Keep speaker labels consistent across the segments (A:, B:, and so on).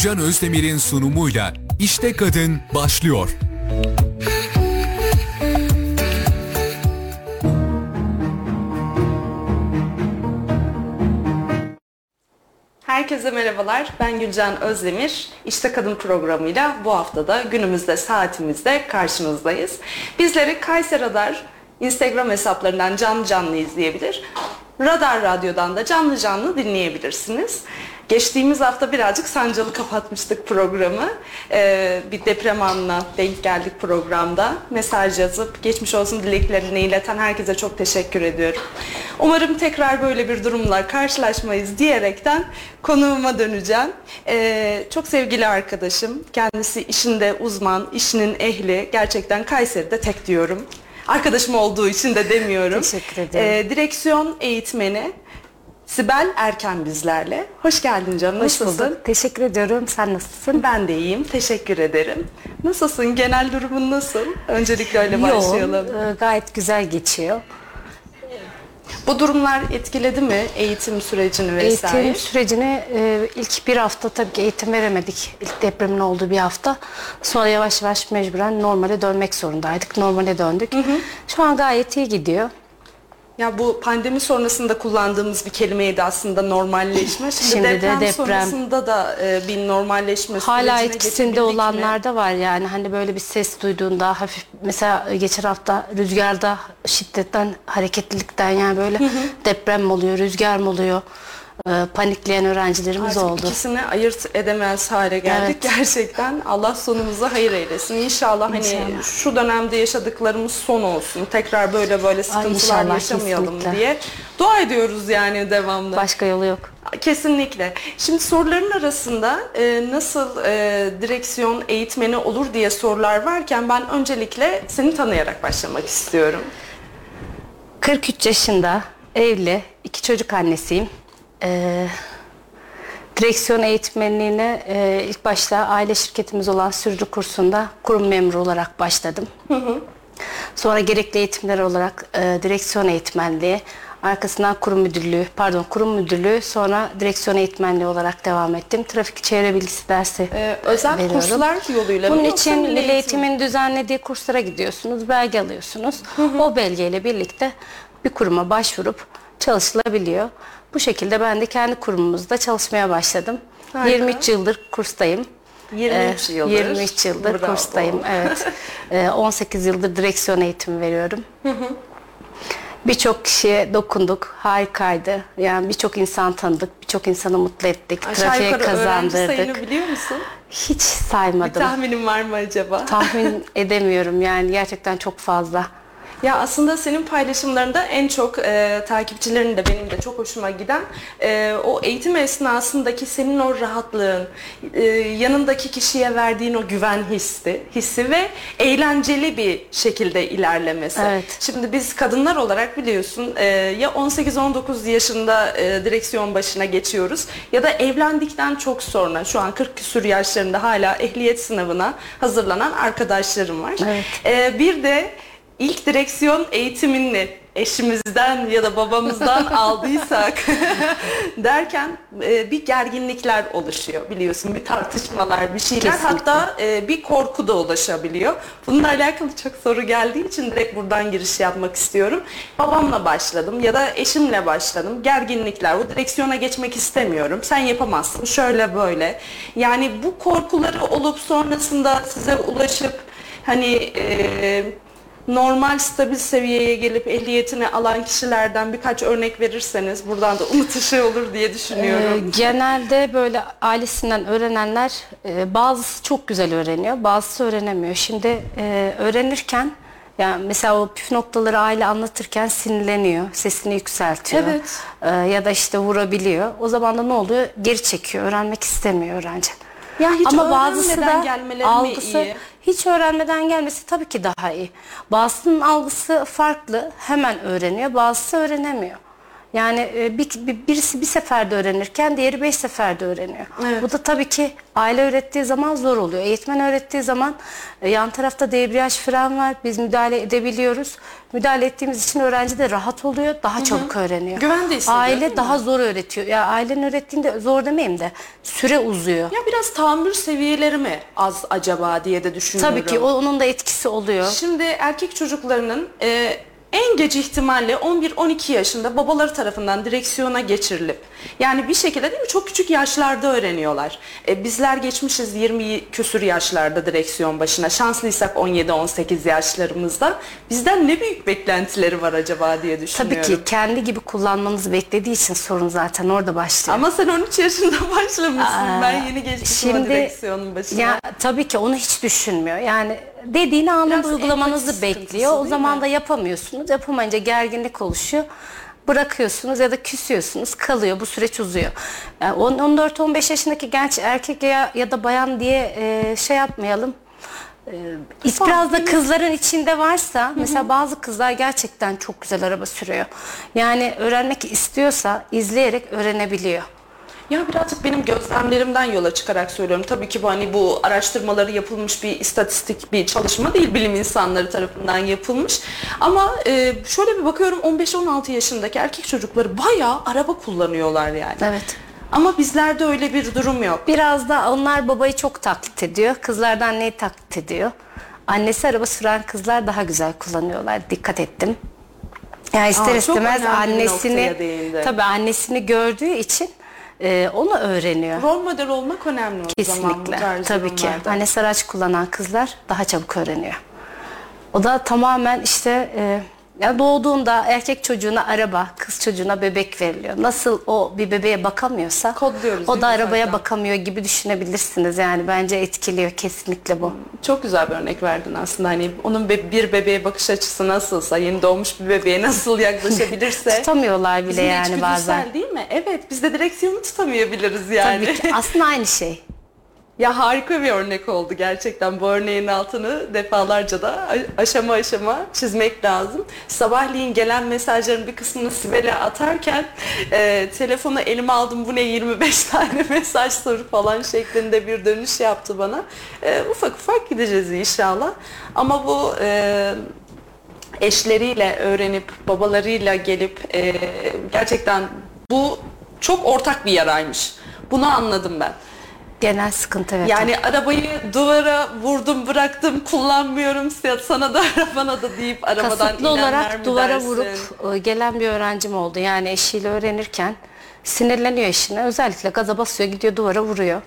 A: Gülcan Özdemir'in sunumuyla İşte Kadın başlıyor.
B: Herkese merhabalar. Ben Gülcan Özdemir. İşte Kadın programıyla bu haftada günümüzde saatimizde karşınızdayız. Bizleri Kayser Radar Instagram hesaplarından canlı canlı izleyebilir. Radar Radyo'dan da canlı canlı dinleyebilirsiniz. Geçtiğimiz hafta birazcık sancılı kapatmıştık programı. Ee, bir deprem anına denk geldik programda. Mesaj yazıp geçmiş olsun dileklerini ileten herkese çok teşekkür ediyorum. Umarım tekrar böyle bir durumla karşılaşmayız diyerekten konuğuma döneceğim. Ee, çok sevgili arkadaşım, kendisi işinde uzman, işinin ehli, gerçekten Kayseri'de tek diyorum. Arkadaşım olduğu için de demiyorum.
C: Teşekkür ederim.
B: Ee, direksiyon eğitmeni Sibel Erken bizlerle. Hoş geldin canım.
C: Hoş
B: Nasılsın?
C: bulduk. Teşekkür ediyorum. Sen nasılsın?
B: Ben de iyiyim. Teşekkür ederim. Nasılsın? Genel durumun nasıl? Öncelikle öyle başlayalım.
C: Yoğun, e, gayet güzel geçiyor.
B: Bu durumlar etkiledi mi eğitim sürecini vesaire?
C: Eğitim sürecini e, ilk bir hafta tabii ki eğitim veremedik. İlk depremin olduğu bir hafta. Sonra yavaş yavaş mecburen normale dönmek zorundaydık. Normale döndük. Şu an gayet iyi gidiyor.
B: Ya bu pandemi sonrasında kullandığımız bir kelimeydi aslında normalleşme. Şimdi,
C: Şimdi de
B: deprem,
C: deprem.
B: sonrasında da e, bir normalleşme
C: Hala etkisinde
B: geçebildik mi?
C: olanlar da var yani hani böyle bir ses duyduğunda hafif mesela geçen hafta rüzgarda şiddetten hareketlilikten yani böyle deprem mi oluyor rüzgar mı oluyor e, panikleyen öğrencilerimiz
B: Artık
C: oldu.
B: ikisini ayırt edemez hale geldik.
C: Evet.
B: Gerçekten Allah sonumuza hayır eylesin. İnşallah, hani
C: İnşallah.
B: şu dönemde yaşadıklarımız son olsun. Tekrar böyle böyle sıkıntılar
C: inşallah,
B: yaşamayalım
C: kesinlikle.
B: diye dua ediyoruz yani devamlı.
C: Başka yolu yok.
B: Kesinlikle. Şimdi soruların arasında e, nasıl e, direksiyon eğitmeni olur diye sorular varken ben öncelikle seni tanıyarak başlamak istiyorum.
C: 43 yaşında, evli, iki çocuk annesiyim. Ee, direksiyon eğitmenliğine e, ilk başta aile şirketimiz olan sürücü kursunda kurum memuru olarak başladım. Sonra gerekli eğitimler olarak e, direksiyon eğitmenliği, arkasından kurum müdürlüğü, pardon kurum müdürlüğü, sonra direksiyon eğitmenliği olarak devam ettim. Trafik çevre bilgisi dersi
B: E, özel
C: veriyorum.
B: kurslar yoluyla mı
C: Bunun
B: yoksa
C: için
B: milli eğitim-
C: Eğitim'in düzenlediği kurslara gidiyorsunuz, belge alıyorsunuz. O belgeyle birlikte bir kuruma başvurup çalışılabiliyor. Bu şekilde ben de kendi kurumumuzda çalışmaya başladım.
B: Harika.
C: 23 yıldır kurstayım.
B: 23
C: Ee,
B: yıldır.
C: 23 yıldır
B: Bravo.
C: kurstayım. Evet. Ee, 18 yıldır direksiyon eğitimi veriyorum. Birçok kişiye dokunduk. Harikaydı. Yani birçok insan tanıdık. Birçok insanı mutlu ettik.
B: Aşağı
C: Trafiğe
B: yukarı öğrenci sayını biliyor musun?
C: Hiç
B: Bir
C: saymadım.
B: tahminin var mı acaba?
C: Tahmin edemiyorum yani gerçekten çok fazla.
B: Ya aslında senin paylaşımlarında en çok e, takipçilerin de benim de çok hoşuma giden e, o eğitim esnasındaki senin o rahatlığın, e, yanındaki kişiye verdiğin o güven hissi, hissi ve eğlenceli bir şekilde ilerlemesi.
C: Evet.
B: Şimdi biz kadınlar olarak biliyorsun e, ya 18-19 yaşında e, direksiyon başına geçiyoruz ya da evlendikten çok sonra şu an 40 küsur yaşlarında hala ehliyet sınavına hazırlanan arkadaşlarım var.
C: Evet.
B: E, bir de ilk direksiyon eğitimini eşimizden ya da babamızdan aldıysak derken e, bir gerginlikler oluşuyor biliyorsun bir tartışmalar bir şeyler
C: Kesinlikle.
B: hatta e, bir korku da ulaşabiliyor. Bununla alakalı çok soru geldiği için direkt buradan giriş yapmak istiyorum. Babamla başladım ya da eşimle başladım. Gerginlikler, o direksiyona geçmek istemiyorum. Sen yapamazsın. Şöyle böyle. Yani bu korkuları olup sonrasında size ulaşıp hani e, normal stabil seviyeye gelip ehliyetini alan kişilerden birkaç örnek verirseniz buradan da umut ışığı olur diye
C: Ee,
B: düşünüyorum.
C: genelde böyle ailesinden öğrenenler e, bazısı çok güzel öğreniyor, bazısı öğrenemiyor. Şimdi e, öğrenirken yani mesela o püf noktaları aile anlatırken sinirleniyor, sesini yükseltiyor.
B: Evet.
C: Ee, ya da işte vurabiliyor. O zaman da ne oluyor? Geri çekiyor, öğrenmek istemiyor öğrenci.
B: Ya hiç
C: Ama bazısı da
B: gelmeleri
C: algısı
B: iyi?
C: Hiç öğrenmeden gelmesi tabii ki daha iyi. Bazısının algısı farklı, hemen öğreniyor, bazısı öğrenemiyor. Yani e, bir, bir- birisi bir seferde öğrenirken diğeri beş seferde öğreniyor.
B: Evet.
C: Bu da tabii ki aile öğrettiği zaman zor oluyor. Eğitmen öğrettiği zaman e, yan tarafta debriyaj fren var. Biz müdahale edebiliyoruz. Müdahale ettiğimiz için öğrenci de rahat oluyor. Daha çabuk öğreniyor.
B: Hissediyor,
C: Aile daha zor öğretiyor. Ya ailenin öğrettiğinde zor demeyeyim de süre uzuyor.
B: Ya biraz tahammül seviyeleri mi az acaba diye de düşünüyorum.
C: Tabii ki onun da etkisi oluyor.
B: Şimdi erkek çocuklarının e, en geç ihtimalle 11-12 yaşında babaları tarafından direksiyona geçirilip yani bir şekilde değil mi çok küçük yaşlarda öğreniyorlar. E, bizler geçmişiz 20 küsür yaşlarda direksiyon başına. Şanslıysak 17-18 yaşlarımızda. Bizden ne büyük beklentileri var acaba diye
C: Tabii
B: düşünüyorum.
C: ki kendi gibi kullanmanızı beklediği için sorun zaten orada başlıyor.
B: Ama sen 13 yaşında başlamışsın.
C: Aa,
B: ben yeni geçmişim o direksiyonun başına.
C: Ya tabii ki onu hiç düşünmüyor. Yani dediğini anında
B: Biraz
C: uygulamanızı bekliyor. O zaman
B: mi?
C: da yapamıyorsunuz. Yapamayınca gerginlik oluşuyor. Bırakıyorsunuz ya da küsüyorsunuz. Kalıyor. Bu süreç uzuyor. Yani 14-15 yaşındaki genç erkek ya, ya da bayan diye e, şey yapmayalım. E, biraz da kızların içinde varsa mesela bazı kızlar gerçekten çok güzel araba sürüyor. Yani öğrenmek istiyorsa izleyerek öğrenebiliyor.
B: Ya birazcık benim gözlemlerimden yola çıkarak söylüyorum. Tabii ki bu hani bu araştırmaları yapılmış bir istatistik bir çalışma değil bilim insanları tarafından yapılmış. Ama e, şöyle bir bakıyorum 15-16 yaşındaki erkek çocukları bayağı araba kullanıyorlar yani.
C: Evet.
B: Ama bizlerde öyle bir durum yok.
C: Biraz da onlar babayı çok taklit ediyor. Kızlardan anneyi taklit ediyor. Annesi araba süren kızlar daha güzel kullanıyorlar. Dikkat ettim. Yani ister
B: Aa, çok
C: istemez
B: önemli bir
C: annesini
B: noktaya
C: tabii annesini gördüğü için e, onu öğreniyor.
B: Rol model olmak önemli o zaman bu
C: Kesinlikle. Tabii ki.
B: durumlarda.
C: Annesi araç kullanan kızlar daha çabuk öğreniyor. O da tamamen işte e, ya doğduğunda erkek çocuğuna araba, kız çocuğuna bebek veriliyor. Nasıl o bir bebeğe bakamıyorsa
B: Kodluyoruz
C: o
B: değil
C: da
B: mi
C: arabaya
B: zaten?
C: bakamıyor gibi düşünebilirsiniz. Yani bence etkiliyor kesinlikle bu.
B: Çok güzel bir örnek verdin aslında. Hani onun be- bir bebeğe bakış açısı nasılsa, yeni doğmuş bir bebeğe nasıl yaklaşabilirse.
C: Tutamıyorlar bile
B: Bizim
C: yani
B: içgüdüsel
C: bazen.
B: değil mi? Evet, biz de direksiyonu tutamayabiliriz yani.
C: Tabii ki. Aslında aynı şey.
B: Ya harika bir örnek oldu gerçekten. Bu örneğin altını defalarca da aşama aşama çizmek lazım. Sabahleyin gelen mesajların bir kısmını Sibel'e atarken e, telefonu elime aldım bu ne 25 tane mesaj soru falan şeklinde bir dönüş yaptı bana. E, ufak ufak gideceğiz inşallah. Ama bu e, eşleriyle öğrenip babalarıyla gelip e, gerçekten bu çok ortak bir yaraymış. Bunu anladım ben.
C: Genel sıkıntı evet.
B: Yani arabayı duvara vurdum bıraktım kullanmıyorum sana da arabana da deyip arabadan
C: kasıtlı olarak duvara
B: dersin?
C: vurup e, gelen bir öğrencim oldu. Yani eşiyle öğrenirken sinirleniyor eşine. Özellikle gaza basıyor gidiyor duvara vuruyor.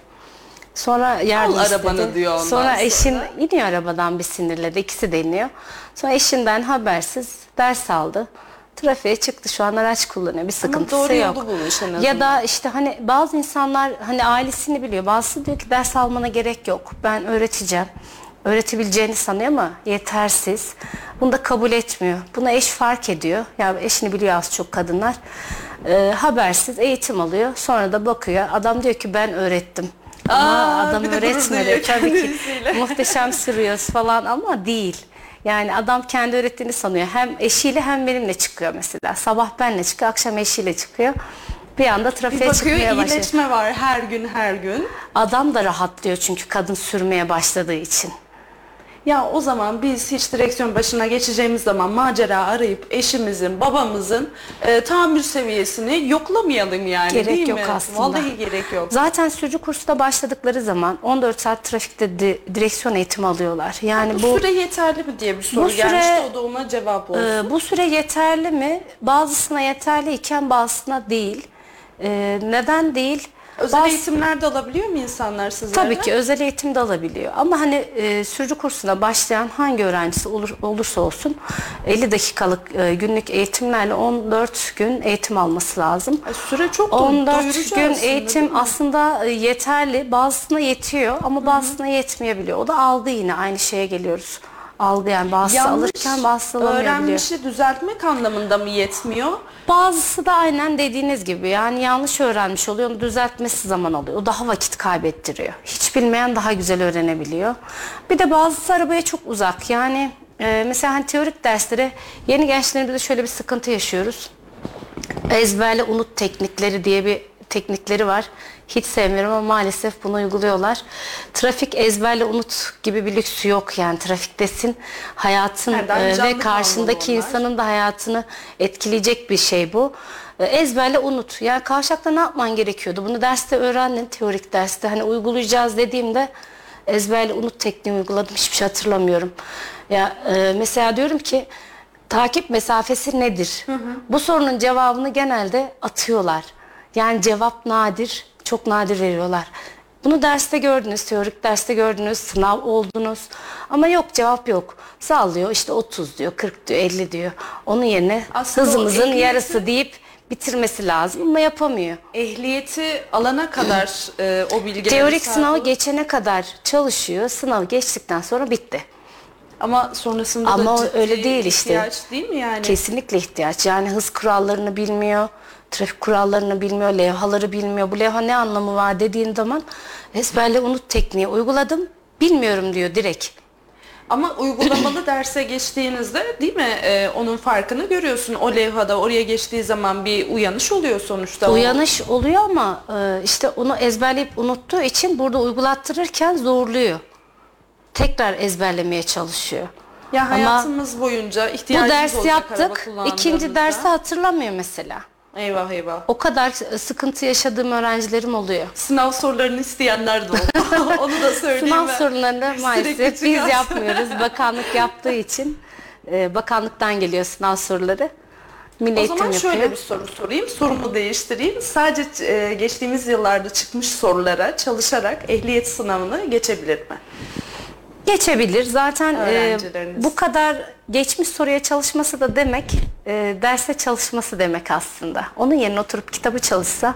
C: Sonra yardım
B: Al
C: istedi.
B: arabanı diyor ondan
C: sonra
B: sonra.
C: eşin iniyor arabadan bir sinirle de ikisi de iniyor. Sonra eşinden habersiz ders aldı. Trafiğe çıktı şu an araç kullanıyor bir sıkıntısı
B: doğru
C: yok.
B: yolu bulmuş en
C: ya da işte hani bazı insanlar hani ailesini biliyor. Bazısı diyor ki ders almana gerek yok. Ben öğreteceğim. Öğretebileceğini sanıyor ama yetersiz. Bunu da kabul etmiyor. Buna eş fark ediyor. Yani eşini biliyor az çok kadınlar. Ee, habersiz eğitim alıyor. Sonra da bakıyor. Adam diyor ki ben öğrettim. Ama
B: Aa,
C: adam öğretmedi. Tabii ki muhteşem sürüyoruz falan ama değil. Yani adam kendi öğrettiğini sanıyor. Hem eşiyle hem benimle çıkıyor mesela. Sabah benle çıkıyor, akşam eşiyle çıkıyor. Bir anda
B: Bir
C: trafiğe
B: bakıyor
C: çıkmaya başlıyor.
B: iyileşme var her gün her gün.
C: Adam da rahatlıyor çünkü kadın sürmeye başladığı için.
B: Ya o zaman biz hiç direksiyon başına geçeceğimiz zaman macera arayıp eşimizin, babamızın e, tahammül seviyesini yoklamayalım yani
C: Gerek
B: değil
C: yok
B: mi?
C: aslında.
B: Vallahi gerek yok.
C: Zaten sürücü kursuna başladıkları zaman 14 saat trafikte di- direksiyon eğitimi alıyorlar. Yani
B: bu,
C: bu
B: süre yeterli mi diye bir soru
C: Bu süre-
B: gelmişti o da ona cevap olsun.
C: Ee, bu süre yeterli mi? Bazısına yeterli iken bazısına değil. Ee, neden değil?
B: Özel
C: Bazı-
B: eğitimlerde alabiliyor mu insanlar sizlerden?
C: Tabii ki özel eğitim de alabiliyor. Ama hani e, sürücü kursuna başlayan hangi öğrencisi olur, olursa olsun 50 dakikalık e, günlük eğitimlerle 14 gün eğitim alması lazım.
B: Ay, Süre çok do-
C: 14
B: doyurucu
C: gün
B: aslında,
C: eğitim aslında e, yeterli. Bazısına yetiyor ama bazısına yetmeyebiliyor. O da algı yine aynı şeye geliyoruz. Algı yani bazısı
B: Yanlış
C: alırken bazısı alamayabiliyor.
B: öğrenmişi düzeltmek anlamında mı yetmiyor?
C: Bazısı da aynen dediğiniz gibi yani yanlış öğrenmiş oluyor. Onu düzeltmesi zaman alıyor. O daha vakit kaybettiriyor. Hiç bilmeyen daha güzel öğrenebiliyor. Bir de bazısı arabaya çok uzak. Yani e, mesela hani teorik derslere yeni gençlerimizde şöyle bir sıkıntı yaşıyoruz. ezberle unut teknikleri diye bir teknikleri var. Hiç sevmiyorum ama maalesef bunu uyguluyorlar. Trafik ezberle unut gibi bir lüksü yok yani trafiktesin. Hayatın e,
B: canlı
C: ve karşındaki
B: kalmalı onlar.
C: insanın da hayatını etkileyecek bir şey bu. E, Ezberle unut. Yani kavşakta ne yapman gerekiyordu? Bunu derste öğrendin, teorik derste. Hani uygulayacağız dediğimde ezberle unut tekniği uyguladım. Hiçbir şey hatırlamıyorum. Ya e, mesela diyorum ki takip mesafesi nedir? Bu sorunun cevabını genelde atıyorlar. Yani cevap nadir, çok nadir veriyorlar. Bunu derste gördünüz, teorik derste gördünüz, sınav oldunuz. Ama yok cevap yok. Sallıyor işte 30 diyor, 40 diyor, 50 diyor. Onun yerine
B: Aslında
C: hızımızın
B: ehliyeti-
C: yarısı deyip bitirmesi lazım ama yapamıyor.
B: Ehliyeti alana kadar e, o bilgileri
C: Teorik sınavı geçene kadar çalışıyor. Sınavı geçtikten sonra bitti.
B: Ama sonrasında
C: Ama
B: da ciddi
C: öyle değil işte.
B: ihtiyaç değil mi yani?
C: Kesinlikle ihtiyaç. Yani hız kurallarını bilmiyor, trafik kurallarını bilmiyor, levhaları bilmiyor. Bu levha ne anlamı var dediğin zaman ezberle unut tekniği uyguladım. Bilmiyorum diyor direkt.
B: Ama uygulamalı derse geçtiğinizde değil mi e, onun farkını görüyorsun. O levhada oraya geçtiği zaman bir uyanış oluyor sonuçta.
C: Uyanış oluyor ama e, işte onu ezberleyip unuttuğu için burada uygulattırırken zorluyor. Tekrar ezberlemeye çalışıyor.
B: Ya
C: Ama
B: hayatımız boyunca
C: bu
B: ihtiyacımız
C: ders
B: olacak araba
C: yaptık.
B: kullandığımızda.
C: ikinci dersi hatırlamıyor mesela.
B: Eyvah eyvah.
C: O kadar sıkıntı yaşadığım öğrencilerim oluyor.
B: Sınav sorularını isteyenler de oldu. Onu da söyleyeyim
C: Sınav
B: ben.
C: sorularını maalesef biz yapmıyoruz. Bakanlık yaptığı için e, bakanlıktan geliyor sınav soruları. Milli
B: O zaman
C: yapıyor.
B: şöyle bir soru sorayım. Sorumu değiştireyim. Sadece e, geçtiğimiz yıllarda çıkmış sorulara çalışarak ehliyet sınavını geçebilir mi?
C: Geçebilir. Zaten e, bu kadar geçmiş soruya çalışması da demek e, derse çalışması demek aslında. Onun yerine oturup kitabı çalışsa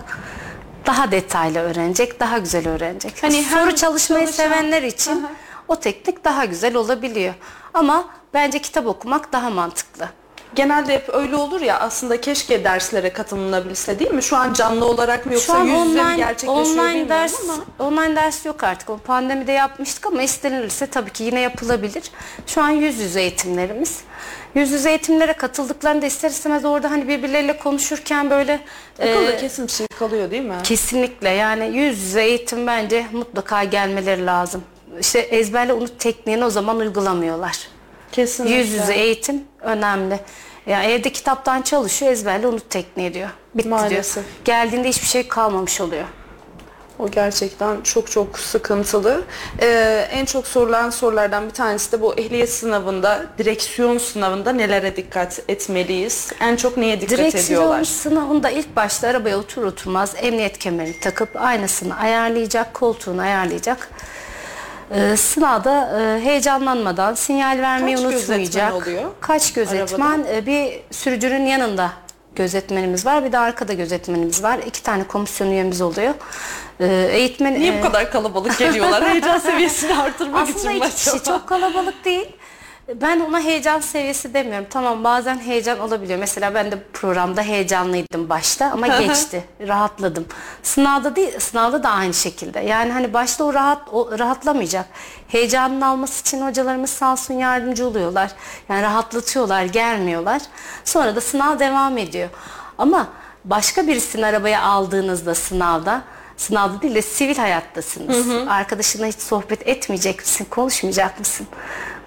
C: daha detaylı öğrenecek, daha güzel öğrenecek.
B: Hani
C: Soru çalışmayı
B: çalışan-
C: sevenler için
B: Aha.
C: o teknik daha güzel olabiliyor. Ama bence kitap okumak daha mantıklı.
B: Genelde hep öyle olur ya aslında keşke derslere katılınabilse değil mi? Şu an canlı olarak mı yoksa
C: Şu an
B: yüz yüze mi
C: online,
B: gerçekleşiyor
C: online
B: bilmiyorum
C: ders
B: ama.
C: online ders yok artık. O pandemide yapmıştık ama istenilirse tabii ki yine yapılabilir. Şu an yüz yüze eğitimlerimiz. Yüz yüze eğitimlere katıldıklarında ister istemez orada hani birbirleriyle konuşurken böyle
B: Akılda
C: e,
B: kesin bir şey kalıyor değil mi?
C: kesinlikle yani yüz yüze eğitim bence mutlaka gelmeleri lazım. İşte ezberle unut tekniğini o zaman uygulamıyorlar.
B: Kesinlikle.
C: Yüz yüze eğitim önemli. Yani evde kitaptan çalışıyor ezberle unut tekniği diyor. Bitti
B: Maalesef.
C: diyor. Geldiğinde hiçbir şey kalmamış oluyor.
B: O gerçekten çok çok sıkıntılı. Ee, en çok sorulan sorulardan bir tanesi de bu ehliyet sınavında, direksiyon sınavında nelere dikkat etmeliyiz? En çok neye dikkat
C: Direksiyon
B: ediyorlar?
C: sınavında ilk başta arabaya otur oturmaz emniyet kemerini takıp aynasını ayarlayacak, koltuğunu ayarlayacak. Ee, sınavda e, heyecanlanmadan sinyal vermeyi
B: Kaç
C: unutmayacak.
B: gözetmen oluyor
C: Kaç gözetmen? Ee, bir sürücünün yanında gözetmenimiz var, bir de arkada gözetmenimiz var. İki tane komisyon üyemiz oluyor. Ee, eğitmen
B: Niye
C: e,
B: bu kadar kalabalık geliyorlar? Heyecan seviyesini artırmak
C: aslında
B: için mi
C: iki kişi
B: acaba?
C: çok kalabalık değil. Ben ona heyecan seviyesi demiyorum. Tamam bazen heyecan olabiliyor. Mesela ben de programda heyecanlıydım başta ama geçti. Rahatladım. Sınavda değil, sınavda da aynı şekilde. Yani hani başta o rahat o rahatlamayacak. Heyecanını alması için hocalarımız sağ olsun yardımcı oluyorlar. Yani rahatlatıyorlar, gelmiyorlar. Sonra da sınav devam ediyor. Ama başka birisini arabaya aldığınızda sınavda Sınavda değil de sivil hayattasınız. Arkadaşınla hiç sohbet etmeyecek misin, konuşmayacak mısın?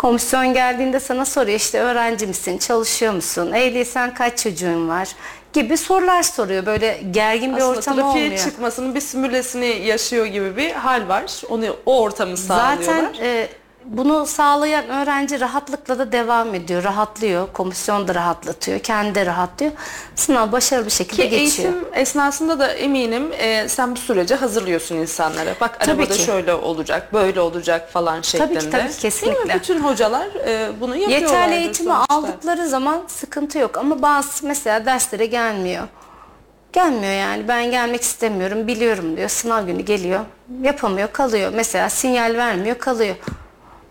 C: Komisyon geldiğinde sana soruyor işte öğrenci misin, çalışıyor musun, evliysen kaç çocuğun var gibi sorular soruyor. Böyle gergin bir
B: Aslında
C: ortam
B: trafiğe
C: olmuyor.
B: çıkmasının bir simülesini yaşıyor gibi bir hal var. Onu o ortamı sağlıyorlar.
C: Zaten e, bunu sağlayan öğrenci rahatlıkla da devam ediyor, rahatlıyor. Komisyon da rahatlatıyor, kendi de rahatlıyor. Sınav başarılı bir şekilde
B: Ki
C: geçiyor.
B: eğitim esnasında da eminim e, sen bu sürece hazırlıyorsun insanlara. Bak
C: Tabii
B: arabada
C: ki.
B: şöyle olacak, böyle olacak falan şeklinde.
C: Tabii ki, tabii kesinlikle.
B: Değil mi? Bütün hocalar e, bunu yapıyorlar.
C: Yeterli eğitimi aldıkları zaman sıkıntı yok ama bazı mesela derslere gelmiyor. Gelmiyor yani ben gelmek istemiyorum biliyorum diyor sınav günü geliyor yapamıyor kalıyor mesela sinyal vermiyor kalıyor.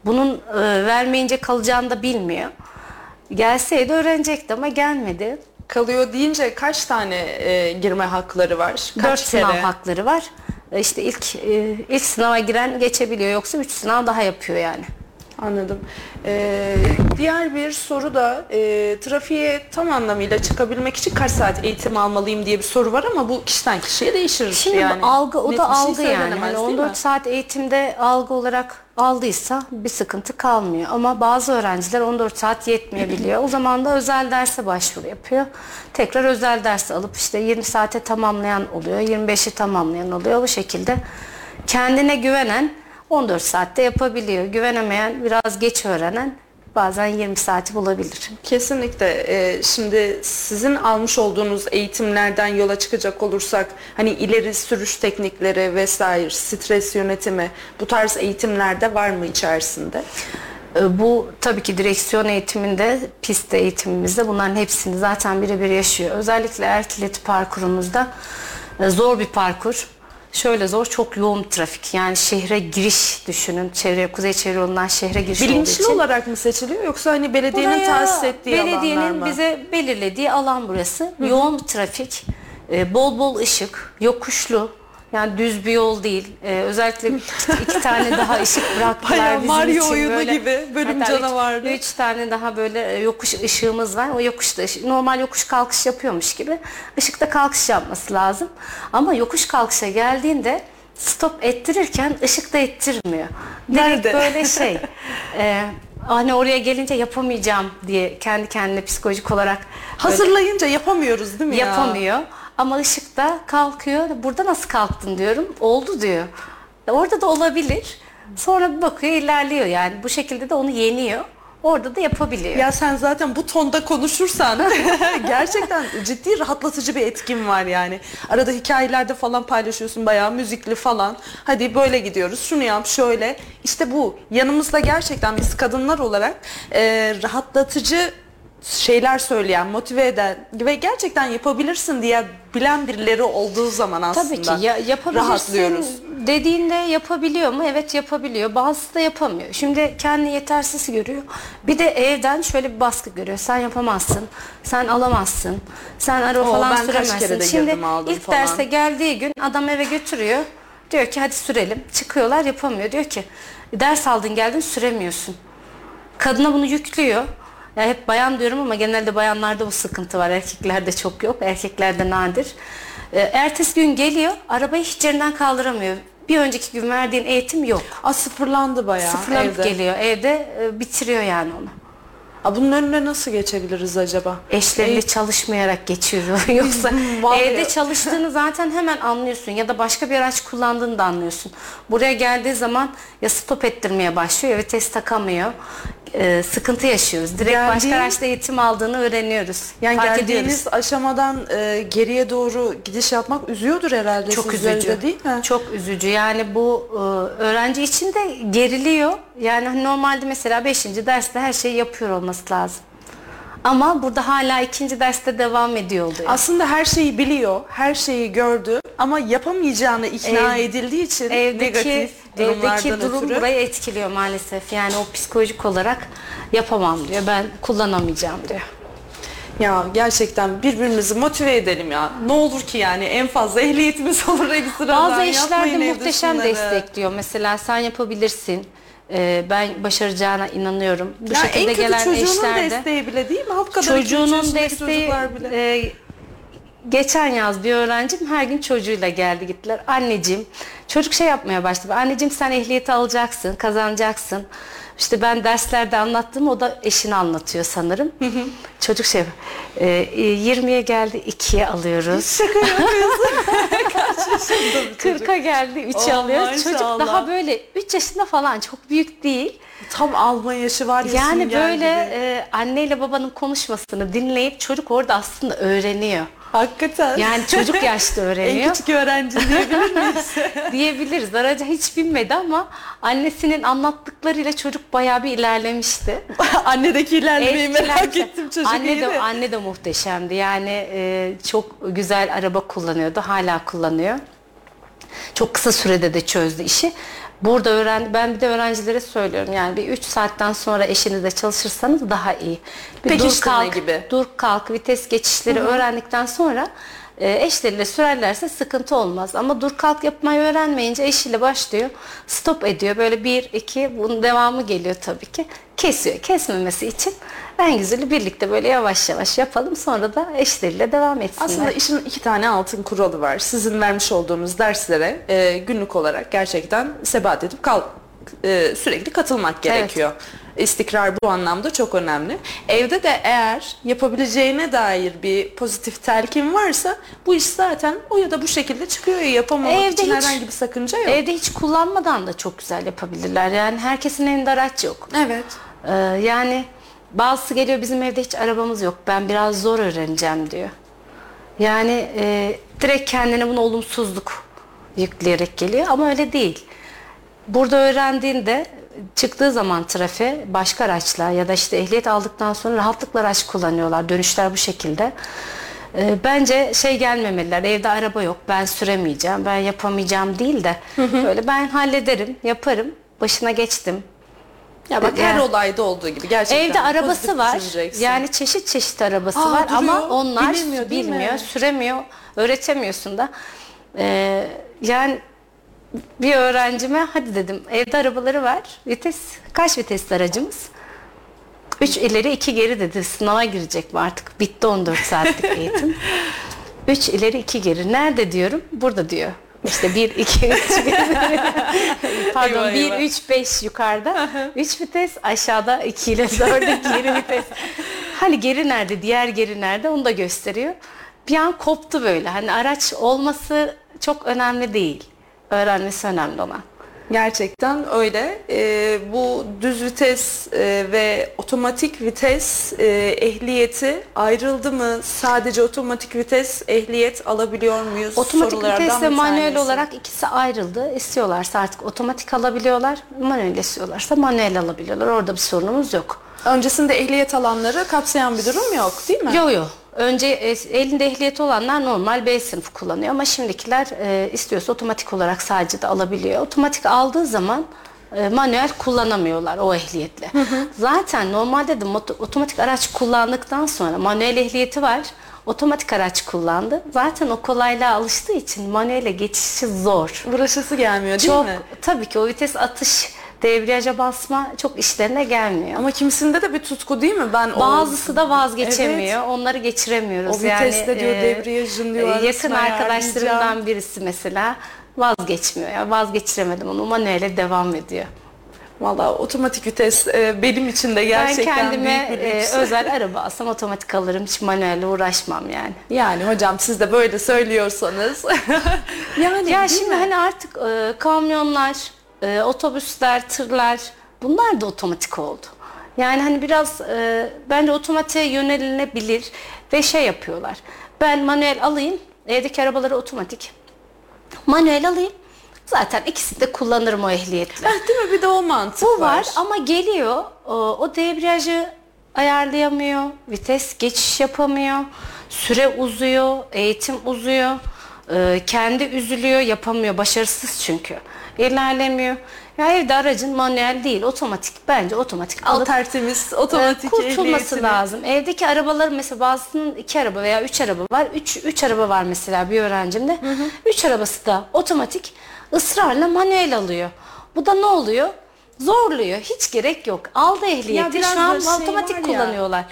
C: Bunun e, vermeyince kalacağını da bilmiyor. Gelseydi öğrenecekti ama gelmedi.
B: Kalıyor deyince kaç tane e, girme hakları var? Kaç
C: Dört
B: kere?
C: sınav hakları var. E, İşte ilk e, ilk sınava giren geçebiliyor yoksa üç sınav daha yapıyor yani.
B: Anladım. Ee, diğer bir soru da e, trafiğe tam anlamıyla çıkabilmek için kaç saat eğitim almalıyım diye bir soru var ama bu kişiden kişiye değişir.
C: Şimdi
B: yani.
C: algı o
B: Net
C: da
B: bir şey
C: algı yani.
B: söylenemez,
C: Hani
B: değil mi?
C: 14 saat eğitimde algı olarak aldıysa bir sıkıntı kalmıyor. Ama bazı öğrenciler 14 saat yetmeyebiliyor. O zaman da özel derse başvuru yapıyor. Tekrar özel ders alıp işte 20 saate tamamlayan oluyor. 25'i tamamlayan oluyor. Bu şekilde kendine güvenen 14 saatte yapabiliyor. Güvenemeyen biraz geç öğrenen bazen 20 saati bulabilir.
B: Kesinlikle. Ee, şimdi sizin almış olduğunuz eğitimlerden yola çıkacak olursak hani ileri sürüş teknikleri vesaire, stres yönetimi bu tarz eğitimlerde var mı içerisinde?
C: E, Bu tabii ki direksiyon eğitiminde, pist eğitimimizde bunların hepsini zaten birebir yaşıyor. Özellikle ertileti parkurumuzda e, zor bir parkur. Şöyle zor, çok yoğun trafik. Yani şehre giriş düşünün. Çevre, Kuzey Çevre Yolu'ndan şehre giriş olduğu
B: Bilinçli
C: için.
B: olarak mı seçiliyor yoksa hani belediyenin
C: Buraya
B: tahsis ettiği alanlar
C: belediyenin
B: mı?
C: bize belirlediği alan burası. Yoğun trafik, e, bol bol ışık, yokuşlu. Yani düz bir yol değil. E, özellikle iki tane daha ışık bıraktılar
B: Bayağı
C: bizim
B: Mario
C: için
B: oyunu
C: böyle.
B: gibi, bölüm
C: Hatta üç-. Üç, tane daha böyle e, yokuş ışığımız var. O yokuşta normal yokuş kalkış yapıyormuş gibi ışıkta kalkış yapması lazım. Ama yokuş kalkışa geldiğinde stop ettirirken ışık da ettirmiyor. Direkt
B: Nerede?
C: böyle şey. e, hani oraya gelince yapamayacağım diye kendi kendine psikolojik olarak
B: Hazırlayınca yapamıyoruz değil mi ya?
C: yapamıyor. Ama ışıkta kalkıyor. Burada nasıl kalktın diyorum. Oldu diyor. Orada da olabilir. Sonra bir bakıyor ilerliyor yani. Bu şekilde de onu yeniyor. Orada da yapabiliyor.
B: Ya sen zaten bu tonda konuşursan gerçekten ciddi rahatlatıcı bir etkin var yani. Arada hikayelerde falan paylaşıyorsun bayağı müzikli falan. Hadi böyle gidiyoruz şunu yap şöyle. İşte bu yanımızda gerçekten biz kadınlar olarak e, rahatlatıcı şeyler söyleyen, motive eden ve gerçekten yapabilirsin diye bilen birileri olduğu zaman aslında
C: Tabii ki ya, yapabilirsin
B: rahatlıyoruz.
C: dediğinde yapabiliyor mu? Evet yapabiliyor. Bazısı da yapamıyor. Şimdi kendi yetersiz görüyor. Bir de evden şöyle bir baskı görüyor. Sen yapamazsın. Sen alamazsın. Sen araba
B: Oo,
C: falan
B: ben kaç
C: süremezsin.
B: kere de
C: Şimdi
B: girdim, aldım
C: ilk
B: falan.
C: derse geldiği gün adam eve götürüyor. Diyor ki hadi sürelim. Çıkıyorlar yapamıyor. Diyor ki ders aldın geldin süremiyorsun. Kadına bunu yüklüyor. Ya hep bayan diyorum ama genelde bayanlarda bu sıkıntı var. Erkeklerde çok yok. Erkeklerde nadir. Ee, ertesi gün geliyor. Arabayı hiç yerinden kaldıramıyor. Bir önceki gün verdiğin eğitim yok.
B: Aa, sıfırlandı bayağı
C: Sıfırlanıp
B: evde.
C: geliyor. Evde e, bitiriyor yani onu.
B: Aa, bunun önüne nasıl geçebiliriz acaba?
C: Eşleriyle çalışmayarak geçiyor. Yoksa evde çalıştığını zaten hemen anlıyorsun ya da başka bir araç kullandığını da anlıyorsun. Buraya geldiği zaman ya stop ettirmeye başlıyor ya vites takamıyor. Ee, sıkıntı yaşıyoruz. Direkt
B: Geldiği-
C: başka araçta eğitim aldığını öğreniyoruz.
B: Yani
C: Fark
B: geldiğiniz
C: ediyoruz.
B: aşamadan e, geriye doğru gidiş yapmak üzüyordur herhalde
C: Çok üzücü.
B: de değil mi?
C: Çok üzücü. Yani bu e, öğrenci için de geriliyor. Yani hani normalde mesela 5. derste her şeyi yapıyor olması lazım. Ama burada hala ikinci derste devam ediyor oluyor.
B: Aslında her şeyi biliyor, her şeyi gördü ama yapamayacağını ikna
C: Ev-
B: edildiği için
C: evdeki
B: negatif durumlardan
C: evdeki durum
B: ötürü.
C: burayı etkiliyor maalesef. Yani o psikolojik olarak yapamam diyor. Ben kullanamayacağım diyor.
B: Ya gerçekten birbirimizi motive edelim ya. Ne olur ki yani en fazla ehliyetimiz olur ekstradan.
C: Bazı eşler de
B: Yapmayın evde
C: muhteşem
B: şunları.
C: destekliyor. Mesela sen yapabilirsin. Ee, ben başaracağına inanıyorum. Bu
B: Ya en
C: şekilde
B: kötü
C: gelen
B: çocuğunun
C: eşler de
B: desteği bile değil mi? Halk kadar
C: çocuğunun desteği
B: bile.
C: e, geçen yaz bir öğrencim her gün çocuğuyla geldi gittiler. Anneciğim çocuk şey yapmaya başladı. Anneciğim sen ehliyeti alacaksın, kazanacaksın. İşte ben derslerde anlattım o da eşini anlatıyor sanırım. Çocuk şey e, e, 20'ye geldi 2'ye alıyoruz.
B: Şaka yapıyorsun. Kaç yaşında bu çocuk?
C: 40'a geldi 3'e
B: Oh,
C: alıyoruz. Çocuk
B: maşallah.
C: daha böyle 3 yaşında falan çok büyük değil.
B: Tam alma yaşı var ya
C: Yani böyle
B: gibi.
C: e, anneyle babanın konuşmasını dinleyip çocuk orada aslında öğreniyor.
B: Hakikaten.
C: Yani çocuk yaşta
B: en
C: öğreniyor
B: küçük öğrenci diyebilir miyiz?
C: diyebiliriz. Araca hiç binmedi ama annesinin anlattıklarıyla çocuk bayağı bir ilerlemişti.
B: Annedeki ilerlemeyi merak
C: Etkilendi.
B: ettim çocuk
C: anne
B: iyi
C: de, anne de muhteşemdi. Yani e, çok güzel araba kullanıyordu. Hala kullanıyor. Çok kısa sürede de çözdü işi. Burada öğren ben bir de öğrencilere söylüyorum yani bir 3 saatten sonra eşinizle çalışırsanız daha iyi. Bir dur
B: Pekiştirme
C: kalk,
B: gibi.
C: dur kalk vites geçişleri öğrendikten sonra e, eşleriyle sürerlerse sıkıntı olmaz. Ama dur kalk yapmayı öğrenmeyince eşiyle başlıyor. Stop ediyor. Böyle bir, iki bunun devamı geliyor tabii ki. Kesiyor. Kesmemesi için en güzeli birlikte böyle yavaş yavaş yapalım. Sonra da eşleriyle devam etsinler.
B: Aslında işin iki tane altın kuralı var. Sizin vermiş olduğunuz derslere e, günlük olarak gerçekten sebat edip kal, e, sürekli katılmak gerekiyor. İstikrar bu anlamda çok önemli. Evde de eğer yapabileceğine dair bir pozitif telkin varsa bu iş zaten o ya da bu şekilde çıkıyor. Yapamamak
C: Evde
B: için
C: hiç-
B: herhangi bir sakınca yok.
C: Evde hiç kullanmadan da çok güzel yapabilirler. Yani herkesin elinde araç yok.
B: Evet.
C: Ee, yani bazısı geliyor bizim evde hiç arabamız yok. Ben biraz zor öğreneceğim diyor. Yani e, direkt kendine bunu olumsuzluk yükleyerek geliyor ama öyle değil. Burada öğrendiğinde çıktığı zaman trafiğe başka araçla ya da işte ehliyet aldıktan sonra rahatlıkla araç kullanıyorlar. Dönüşler bu şekilde. Ee, bence şey gelmemeliler. Evde araba yok. Ben süremeyeceğim. Ben yapamayacağım değil de böyle ben hallederim, yaparım. Başına geçtim.
B: Ya bak her
C: Yani-
B: olayda olduğu gibi gerçekten
C: Evde arabası var. Yani çeşit çeşit arabası
B: Aa,
C: var ama
B: duruyor.
C: onlar
B: Bilinmiyor, değil mi?
C: bilmiyor, süremiyor, öğretemiyorsun da. Ee, yani bir öğrencime hadi dedim evde arabaları var. Vites kaç vitesli aracımız? 3 ileri 2 geri dedi. Sınava girecek mi artık? Bitti 14 saatlik eğitim. 3 ileri 2 geri. Nerede diyorum? Burada diyor. İşte 1 2 3 Pardon
B: Eyvah,
C: 1
B: eyvah.
C: 3 5 yukarıda. 3 vites aşağıda 2 ile 4 geri vites. Hani geri nerede? Diğer geri nerede? Onu da gösteriyor. Bir an koptu böyle. Hani araç olması çok önemli değil. Öğrenmesi önemli olan.
B: Gerçekten öyle. Ee, bu düz vites e, ve otomatik vites e, ehliyeti ayrıldı mı? Sadece otomatik vites ehliyet alabiliyor muyuz?
C: Otomatik vites ve manuel olarak ikisi ayrıldı. İstiyorlarsa artık otomatik alabiliyorlar. Manuel istiyorlarsa manuel alabiliyorlar. Orada bir sorunumuz yok.
B: Öncesinde ehliyet alanları kapsayan bir durum yok değil mi?
C: Yok yok. Önce e, elinde ehliyeti olanlar normal B sınıfı kullanıyor ama şimdikiler e, istiyorsa otomatik olarak sadece de alabiliyor. Otomatik aldığı zaman e, manuel kullanamıyorlar o ehliyetle. Zaten normalde de otomatik araç kullandıktan sonra manuel ehliyeti var. Otomatik araç kullandı. Zaten o kolaylığa alıştığı için manuele geçişi zor.
B: Uğraşası gelmiyor değil
C: Çok
B: mi?
C: tabii ki o vites atış, debriyaja basma çok işlerine gelmiyor.
B: Ama kimisinde de bir tutku değil mi? Ben
C: Bazısı da vazgeçemiyor. Onları geçiremiyoruz.
B: O viteste diyor,
C: e,
B: debriyajın diyor,
C: e, Yakın arkadaşlarımdan birisi mesela vazgeçmiyor. Ya vazgeçiremedim onu manuele devam ediyor.
B: Valla otomatik vites e, benim için de gerçekten
C: ben kendime
B: büyük bir
C: e, özel araba alsam otomatik alırım. Hiç manuelle uğraşmam yani.
B: Yani hocam siz de böyle söylüyorsanız. yani
C: Ya şimdi
B: mi?
C: hani artık e, kamyonlar, e, otobüsler, tırlar bunlar da otomatik oldu. Yani hani biraz e, bence otomatiğe yönelinebilir ve şey yapıyorlar. Ben manuel alayım, evdeki arabaları otomatik. Manuel alayım. Zaten ikisini de kullanırım o ehliyetle.
B: Heh, değil mi? Bir de o mantık
C: Bu var ama geliyor o, o debriyajı ayarlayamıyor, vites geçiş yapamıyor, süre uzuyor, eğitim uzuyor, e, kendi üzülüyor, yapamıyor, başarısız çünkü. İlerlemiyor. Ya evde aracın manuel değil, otomatik. Bence otomatik alıp
B: Altertemiz
C: e,
B: otomatik
C: kurtulması
B: ehliyetini-
C: lazım. Evdeki arabalar mesela bazısının iki araba veya üç araba var. Üç, üç araba var mesela bir öğrencimde. Üç arabası da otomatik ısrarla manuel alıyor. Bu da ne oluyor? Zorluyor. Hiç gerek yok. Aldı
B: Ya
C: ehliyeti
B: biraz
C: şu an
B: şey
C: otomatik
B: ya.
C: kullanıyorlar.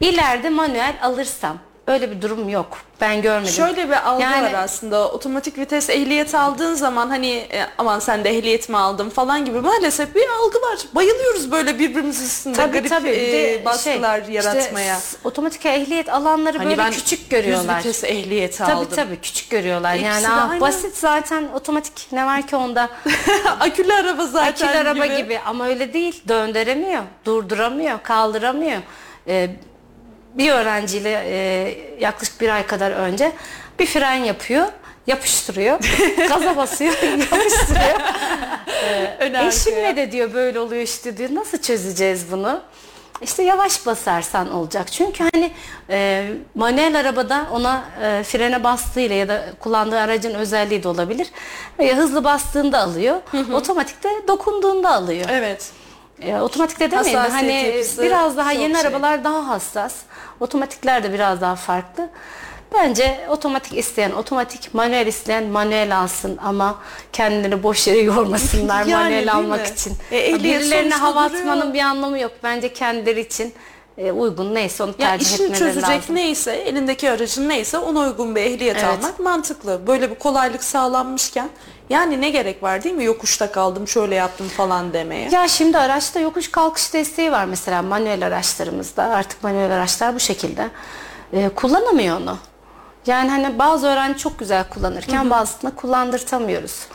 C: İleride manuel alırsam öyle bir durum yok. Ben görmedim.
B: Şöyle bir algı
C: Yani-
B: var aslında. Otomatik vites ehliyeti aldığın zaman hani e, aman sen de ehliyet mi aldın falan gibi maalesef bir algı var. Bayılıyoruz böyle birbirimiz üstünde
C: Tabii
B: garip
C: tabii.
B: E, baskılar
C: şey,
B: yaratmaya.
C: işte otomatik ehliyet alanları
B: hani
C: böyle küçük görüyorlar.
B: Düz vites ehliyeti
C: Tabii
B: aldım.
C: tabii küçük görüyorlar.
B: İkisi
C: yani ah,
B: aynı.
C: basit zaten otomatik ne var ki onda?
B: Akülü araba zaten
C: Akülü araba
B: gibi.
C: gibi. ama öyle değil. Döndüremiyor, durduramıyor, kaldıramıyor. Ee, bir öğrenciyle e, yaklaşık bir ay kadar önce bir fren yapıyor, yapıştırıyor, gaza basıyor, yapıştırıyor.
B: Ön
C: Eşimle de diyor böyle oluyor işte diyor. Nasıl çözeceğiz bunu? İşte yavaş basarsan olacak. Çünkü hani e, manuel arabada ona e, frene bastığıyla ya da kullandığı aracın özelliği de olabilir. E, hızlı bastığında alıyor. Otomatikte dokunduğunda alıyor.
B: Evet.
C: E, otomatikte demeyin hani
B: yapısı
C: biraz daha yeni
B: şey.
C: arabalar daha hassas. Otomatikler de biraz daha farklı. Bence otomatik isteyen otomatik, manuel isteyen manuel alsın ama kendini boş yere yormasınlar
D: Yani
C: manuel almak
D: mi?
C: için.
D: E,
C: Birilerine hava
D: duruyor.
C: atmanın bir anlamı yok. Bence kendileri için e, uygun neyse onu tercih
B: işini
C: etmeleri
B: çözecek
C: lazım.
B: neyse, elindeki aracın neyse ona uygun bir ehliyet
C: Evet.
B: almak mantıklı. Böyle bir kolaylık sağlanmışken yani ne gerek var değil mi? Yokuşta kaldım, şöyle yaptım falan demeye.
C: Ya şimdi araçta yokuş kalkış desteği var mesela manuel araçlarımızda. Artık manuel araçlar bu şekilde. Ee, kullanamıyor onu. Yani hani bazı öğrenci çok güzel kullanırken bazısını kullandırtamıyoruz.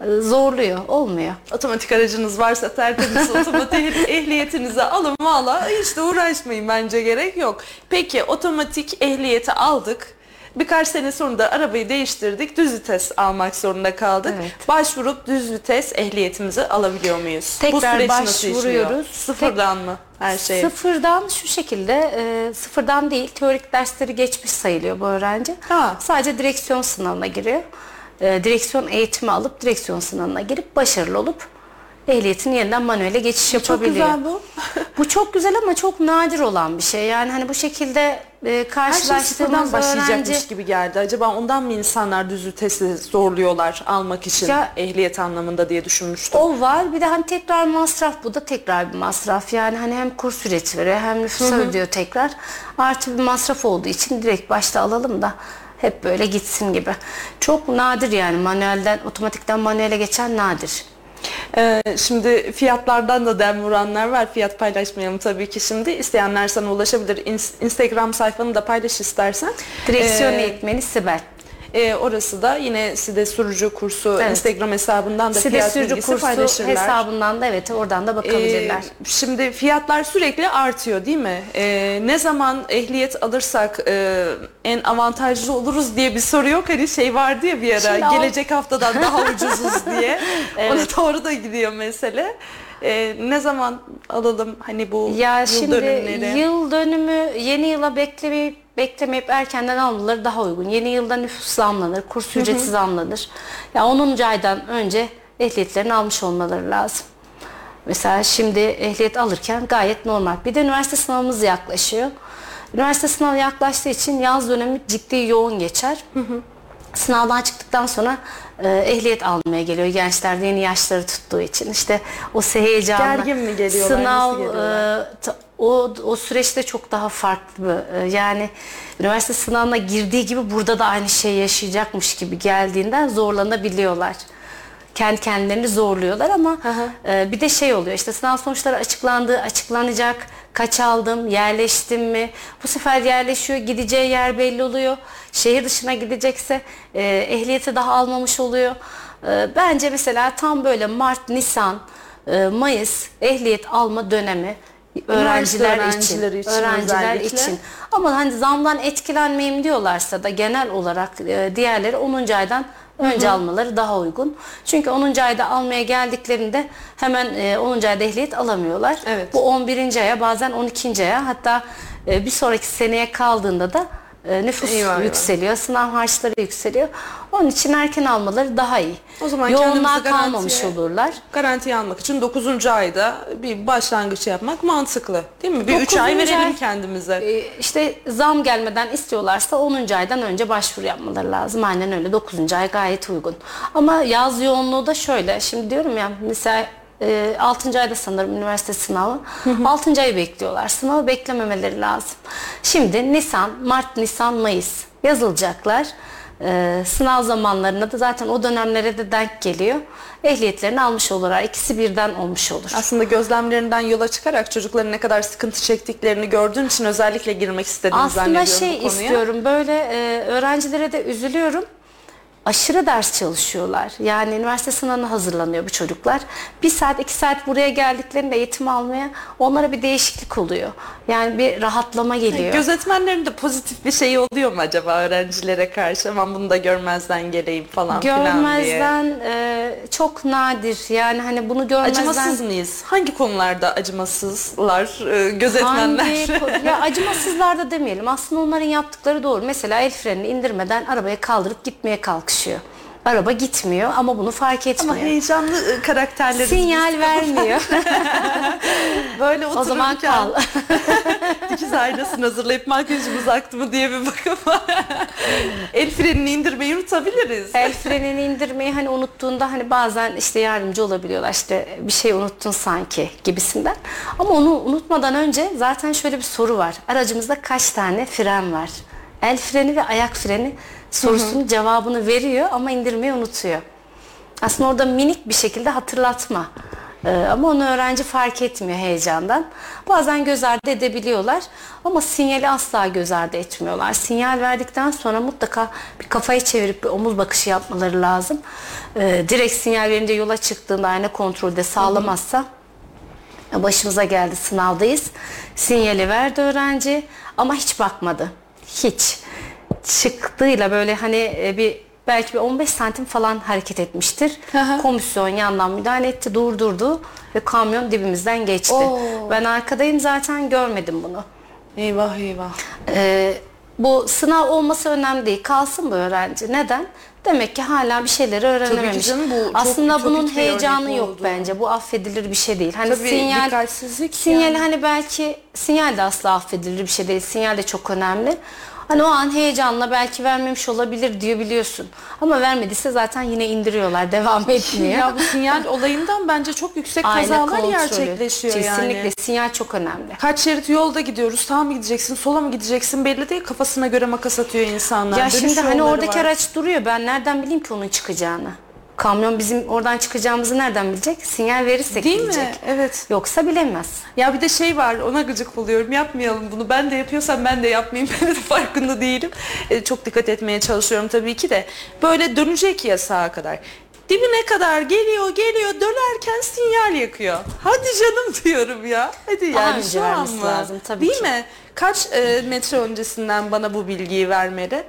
C: Ee, zorluyor, olmuyor.
D: Otomatik aracınız varsa tertemiz otomatik
B: ehliyetinizi alın valla hiç de uğraşmayın bence gerek yok. Peki otomatik ehliyeti aldık. Birkaç sene sonra da arabayı değiştirdik. Düz vites almak zorunda kaldık.
C: Evet.
B: Başvurup düz vites ehliyetimizi alabiliyor muyuz? Bu
C: Tekrar
B: süreç nasıl işliyor?
C: başvuruyoruz.
B: Sıfırdan mı her şey?
C: Sıfırdan şu şekilde, e, sıfırdan değil teorik dersleri geçmiş sayılıyor bu öğrenci.
B: Ha.
C: Sadece direksiyon sınavına giriyor. E, direksiyon eğitimi alıp direksiyon sınavına girip başarılı olup ehliyetini yeniden manuele geçiş
B: Çok
C: yapabiliyor.
B: güzel bu.
C: Bu çok güzel ama çok nadir olan bir şey. Yani hani bu şekilde e,
B: Her şey
C: karşılaştığımız
B: başlayacakmış
C: öğrenci
B: gibi geldi. Acaba ondan mı insanlar düz vitesi zorluyorlar almak için
C: Ya-
B: ehliyet anlamında diye düşünmüştüm.
C: o var. Bir de hani tekrar masraf bu da tekrar bir masraf. Yani hani hem kurs ücreti veriyor hem nüfusa ödüyor tekrar. Artı bir masraf olduğu için direkt başta alalım da hep böyle gitsin gibi. Çok nadir yani manuelden otomatikten manuele geçen nadir.
B: Ee, şimdi fiyatlardan da dem vuranlar var. Fiyat paylaşmayalım tabii ki şimdi. İsteyenler sana ulaşabilir. İns- Instagram sayfanı da paylaş istersen.
C: Direksiyon
B: Ee,
C: eğitmeni Sibel.
B: E, orası da yine Side Sürücü kursu
C: Evet.
B: Instagram hesabından da
C: Side
B: fiyat
C: sürücü
B: bilgisi
C: kursu
B: paylaşırlar.
C: hesabından da evet oradan da bakabilirler.
B: Ee, şimdi fiyatlar sürekli artıyor değil mi? Ee, ne zaman ehliyet alırsak e, en avantajlı oluruz diye bir soru yok. Hani şey vardı ya bir ara
C: Şimdi
B: gelecek haftadan daha ucuzuz diye.
C: Evet.
B: Ona doğru da gidiyor mesele. Ee, ne zaman alalım hani bu
C: Ya
B: yıl
C: şimdi
B: dönümleri?
C: yıl dönümü yeni yıla beklemeyip beklemeyip erkenden almaları daha uygun. Yeni yılda nüfus zamlanır, kurs ücreti zamlanır. Ya 10. aydan önce ehliyetlerini almış olmaları lazım. Mesela şimdi ehliyet alırken gayet normal. Bir de üniversite sınavımız yaklaşıyor. Üniversite sınavı yaklaştığı için yaz dönemi ciddi yoğun geçer. Sınavdan çıktıktan sonra e, ehliyet almaya geliyor gençler de yeni yaşları tuttuğu için. İşte o heyecanla.
B: Gergin mi geliyorlar,
C: Sınav, e, o, o süreçte çok daha farklı. E, Yani üniversite sınavına girdiği gibi burada da aynı şeyi yaşayacakmış gibi geldiğinden zorlanabiliyorlar. Kendi kendilerini zorluyorlar ama e, bir de şey oluyor işte sınav sonuçları açıklandı, açıklanacak. Kaç aldım, yerleştim mi? Bu sefer yerleşiyor, gideceği yer belli oluyor. Şehir dışına gidecekse e, ehliyeti daha almamış oluyor. E, bence mesela tam böyle Mart, Nisan, e, Mayıs ehliyet alma dönemi öğrenciler için,
B: öğrencileri için
C: öğrenciler
B: özellikle.
C: için. Ama hani zamdan etkilenmeyeyim diyorlarsa da genel olarak e, diğerleri 10. aydan önce almaları daha uygun. Çünkü 10. ayda almaya geldiklerinde hemen e, 10. ayda ehliyet alamıyorlar.
B: Evet.
C: Bu 11. aya bazen 12. aya hatta e, bir sonraki seneye kaldığında da e, nüfus
B: Eyvah, eyvah.
C: yükseliyor, sınav harçları yükseliyor. Onun için erken almaları daha iyi.
B: O zaman
C: Yoğunluğa
B: garantiye-
C: kalmamış olurlar.
B: Garanti almak için 9. ayda bir başlangıç yapmak mantıklı. Değil mi? Bir 3 ay
C: 9.
B: verelim
C: ay-
B: kendimize.
C: Ee, işte zam gelmeden istiyorlarsa 10. aydan önce başvuru yapmaları lazım. Aynen öyle 9. ay gayet uygun. Ama yaz yoğunluğu da şöyle. Şimdi diyorum ya mesela e, 6. ayda sanırım üniversite sınavı. 6. ayı bekliyorlar. Sınavı beklememeleri lazım. Şimdi Nisan, Mart, Nisan, Mayıs yazılacaklar. Ee, sınav zamanlarında da zaten o dönemlere de denk geliyor. Ehliyetlerini almış olurlar. İkisi birden olmuş olur.
B: Aslında gözlemlerinden yola çıkarak çocukların ne kadar sıkıntı çektiklerini gördüğün için özellikle girmek istediğini
C: Aslında
B: zannediyorum
C: şey
B: bu konuya.
C: istiyorum böyle e, öğrencilere de üzülüyorum. Aşırı ders çalışıyorlar. Yani üniversite sınavına hazırlanıyor bu çocuklar. Bir saat iki saat buraya geldiklerinde eğitim almaya onlara bir değişiklik oluyor. Yani bir rahatlama geliyor.
B: Gözetmenlerin de pozitif bir şeyi oluyor mu acaba öğrencilere karşı? Aman bunu da görmezden geleyim falan filan diye.
C: Görmezden e, çok nadir. Yani hani bunu görmezden
B: Acımasız mıyız? Hangi konularda acımasızlar e, gözetmenler?
C: Hangi ya acımasızlar da demeyelim. Aslında onların yaptıkları doğru. Mesela el frenini indirmeden arabaya kaldırıp gitmeye kalkışıyor. Araba gitmiyor ama bunu fark
B: Ama
C: etmiyor.
B: heyecanlı e, karakterlerimiz.
C: Sinyal vermiyor.
B: Böyle
C: o zaman
B: otururken
C: kal.
B: dikiz aynasını hazırlayıp makyajımız aktı mı diye bir bakıp el frenini indirmeyi unutabiliriz.
C: El frenini indirmeyi hani unuttuğunda hani bazen işte yardımcı olabiliyorlar işte bir şey unuttun sanki gibisinden. Ama onu unutmadan önce zaten şöyle bir soru var. Aracımızda kaç tane fren var? El freni ve ayak freni sorusunun cevabını veriyor ama indirmeyi unutuyor. Aslında orada minik bir şekilde hatırlatma. Ee, ama onu öğrenci fark etmiyor heyecandan. Bazen göz ardı edebiliyorlar ama sinyali asla göz ardı etmiyorlar. Sinyal verdikten sonra mutlaka bir kafayı çevirip bir omuz bakışı yapmaları lazım. Ee, direkt sinyal verince yola çıktığında ayna kontrolde sağlamazsa başımıza geldi sınavdayız. Sinyali verdi öğrenci ama hiç bakmadı. Hiç. Çıktığıyla böyle hani e, bir belki bir 15 santim falan hareket etmiştir.
B: hı.
C: Komisyon yandan müdahale etti, durdurdu ve kamyon dibimizden geçti.
B: Oo.
C: Ben arkadayım zaten görmedim bunu.
B: Eyvah eyvah.
C: Ee, bu sınav olması önemli değil. Kalsın bu öğrenci. Neden? Demek ki hala bir şeyleri öğrenememiş.
B: canım, bu çok
C: Aslında
B: ütopik
C: bunun heyecanı yok
B: oldu.
C: bence. Bu affedilir bir şey değil. Hani
B: Tabii,
C: sinyal
B: dikkatsizlik
C: sinyal
B: yani.
C: hani belki sinyal de asla affedilir bir şey değil. Sinyal de çok önemli. Hani o an heyecanla belki vermemiş olabilir diyor biliyorsun. Ama vermediyse zaten yine indiriyorlar. Devam etmiyor.
B: Ya bu sinyal olayından bence çok yüksek
C: Ayna
B: kazalar
C: kontrolü.
B: gerçekleşiyor
C: Kesinlikle
B: yani.
C: sinyal çok önemli.
B: Kaç şerit yolda gidiyoruz. Sağa mı gideceksin, sola mı gideceksin belli değil. Kafasına göre makas atıyor insanlar.
C: Ya
B: Dönüş
C: şimdi hani
B: yolları
C: oradaki
B: var.
C: araç duruyor. Ben nereden bileyim ki onun çıkacağını? Kamyon bizim oradan çıkacağımızı nereden bilecek? Sinyal verirsek
B: Değil
C: bilecek.
B: mi? Evet.
C: Yoksa bilemez.
B: Ya bir de şey var ona gıcık buluyorum yapmayalım bunu ben de yapıyorsam ben de yapmayayım ben de farkında değilim. E, çok dikkat etmeye çalışıyorum tabii ki de. Böyle dönecek ya sağa kadar. Dibine kadar geliyor geliyor dönerken sinyal yakıyor. Hadi canım diyorum ya. Hadi
C: Daha
B: yani
C: önce
B: şu an
C: vermesi
B: mı?
C: lazım tabii
B: Değil
C: ki.
B: mi? Kaç e, metre öncesinden bana bu bilgiyi vermeli?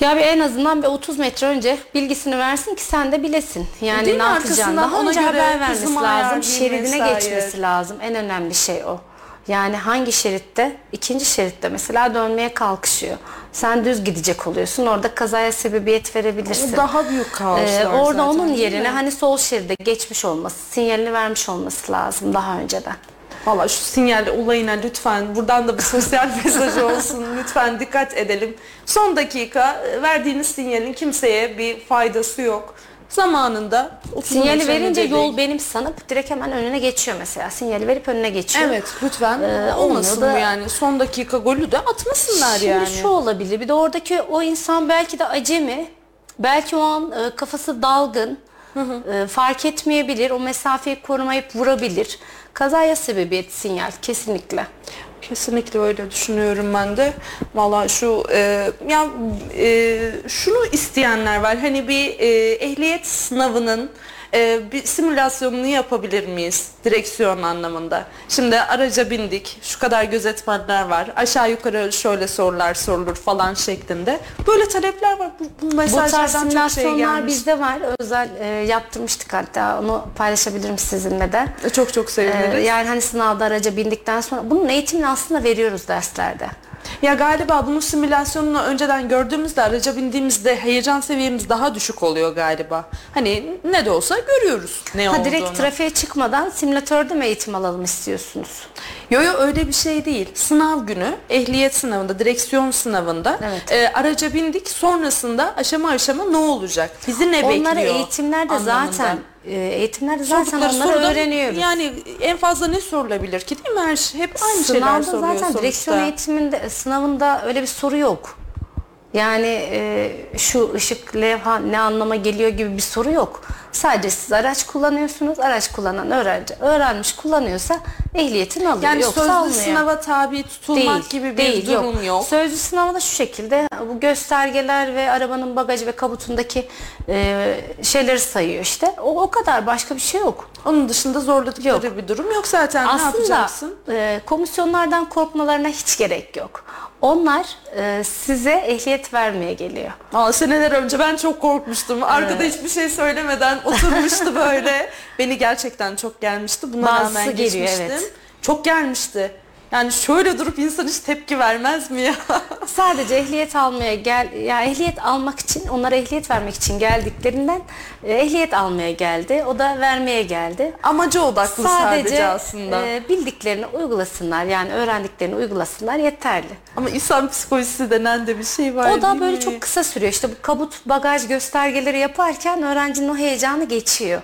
C: Ya bir en azından bir 30 metre önce bilgisini versin ki sen de bilesin. Yani
B: Değil
C: ne yapacağını. Daha önce haber vermesi lazım. Şeridine
B: vesaire.
C: geçmesi lazım. En önemli şey o. Yani hangi şeritte? ikinci şeritte mesela dönmeye kalkışıyor. Sen düz gidecek oluyorsun. Orada kazaya sebebiyet verebilirsin.
B: O daha büyük kaoslar
C: Ee, orada
B: zaten,
C: onun yerine hani sol şeride geçmiş olması, sinyalini vermiş olması lazım daha önceden.
B: Valla şu sinyal olayına lütfen buradan da bir sosyal mesaj olsun. Lütfen dikkat edelim. Son dakika e, verdiğiniz sinyalin kimseye bir faydası yok. Zamanında 30
C: Sinyali verince
B: önce
C: yol
B: değil.
C: benim sanıp direkt hemen önüne geçiyor mesela. Sinyali verip önüne geçiyor.
B: Evet lütfen
C: Ee,
B: olmasın
C: da-
B: yani. Son dakika golü de atmasınlar
C: Şimdi
B: yani.
C: şu olabilir. Bir de oradaki o insan belki de acemi. Belki o an e, kafası dalgın. E, fark etmeyebilir. O mesafeyi korumayıp vurabilir. Kazaya sebebiyet sinyal kesinlikle.
B: Kesinlikle öyle düşünüyorum ben de. Valla şu e, ya e, şunu isteyenler var. Hani bir e, ehliyet sınavının e, bir simülasyonunu yapabilir miyiz direksiyon anlamında? Şimdi araca bindik. Şu kadar gözetmenler var. Aşağı yukarı şöyle sorular sorulur falan şeklinde. Böyle talepler var. Bu, bu
C: Bu
B: mesajlardan çok şey gelmiş.
C: bizde var. Özel e, yaptırmıştık hatta. Onu paylaşabilirim sizinle de.
B: Çok çok
C: E,
B: seviniriz.
C: yani hani sınavda araca bindikten sonra bunun eğitimini aslında veriyoruz derslerde.
B: Ya galiba bunun simülasyonunu önceden gördüğümüzde araca bindiğimizde heyecan seviyemiz daha düşük oluyor galiba. Hani ne de olsa görüyoruz ne
C: Ha
B: olduğunu.
C: direkt trafiğe çıkmadan simülatörde mi eğitim alalım istiyorsunuz?
B: Yo yo öyle bir şey değil. Sınav günü ehliyet sınavında, direksiyon sınavında
C: Evet.
B: e, araca bindik. Sonrasında aşama aşama ne olacak? Bizi ne bekliyor?
C: Onları eğitimlerde
B: anlamında.
C: zaten eğitimlerde zaten
B: Sordukları
C: onları
B: soruda
C: öğreniyoruz.
B: Yani en fazla ne sorulabilir ki değil mi? Her şey, hep aynı şeyler
C: Sınavda
B: soruluyor
C: zaten
B: sonuçta.
C: direksiyon eğitiminde sınavında öyle bir soru yok. Yani e, şu ışık levha ne anlama geliyor gibi bir soru yok. Sadece siz araç kullanıyorsunuz. Araç kullanan öğrenci öğrenmiş kullanıyorsa ehliyetini alıyor.
B: Yani
C: Yoksa
B: sözlü
C: almıyor.
B: sınava tabi tutulmak gibi bir durum yok.
C: Sözlü sınavda da şu şekilde bu göstergeler ve arabanın bagajı ve kabutundaki e, şeyleri sayıyor işte. O, o kadar başka bir şey yok.
B: Onun dışında zorladıkları
C: Yok.
B: bir durum yok zaten. ne
C: Aslında
B: yapacaksın?
C: e, komisyonlardan korkmalarına hiç gerek yok. Onlar e, size ehliyet vermeye geliyor.
B: Aa, seneler önce ben çok korkmuştum. Arkada hiçbir şey söylemeden oturmuştu böyle. Beni gerçekten çok gelmişti. Buna
C: Bazısı
B: rağmen
C: geliyor,
B: geçmiştim.
C: evet.
B: Çok gelmişti. Yani şöyle durup insan hiç tepki vermez mi ya?
C: Sadece ehliyet almaya gel ya ehliyet almak için onlara ehliyet vermek için geldiklerinden e, ehliyet almaya geldi. O da vermeye geldi.
B: Amacı odaklı sadece,
C: Sadece
B: aslında.
C: e, bildiklerini uygulasınlar yani öğrendiklerini uygulasunlar yeterli.
B: Ama insan psikolojisi denen de bir şey var
C: O da
B: değil
C: böyle
B: mi?
C: çok kısa sürüyor. İşte bu kabut bagaj göstergeleri yaparken öğrencinin o heyecanı geçiyor.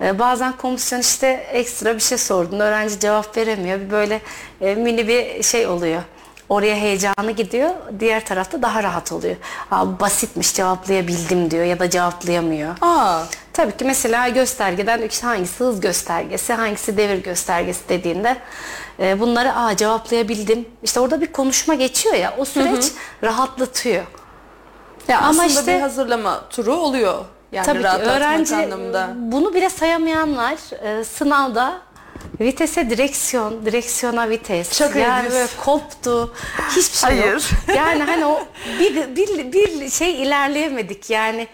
C: Ee, bazen komisyon işte ekstra bir şey sordun. Öğrenci cevap veremiyor. Bir böyle e, mini bir şey oluyor. Oraya heyecanı gidiyor. Diğer tarafta daha rahat oluyor. Aa, basitmiş cevaplayabildim diyor ya da cevaplayamıyor.
B: Aa,
C: Tabii ki mesela göstergeden işte hangisi hız göstergesi, hangisi devir göstergesi dediğinde e, bunları aa cevaplayabildim. İşte orada bir konuşma geçiyor ya o süreç rahatlatıyor.
B: ya
C: Ama
B: aslında
C: işte-
B: bir hazırlama turu oluyor. Yani
C: Tabii ki öğrenci
B: anlamında.
C: bunu bile sayamayanlar e, sınavda vitese direksiyon, direksiyona vites.
B: Şaka
C: yani böyle koptu. Hiçbir şey
B: Hayır.
C: yok. Yani hani o bir, bir, bir şey ilerleyemedik yani.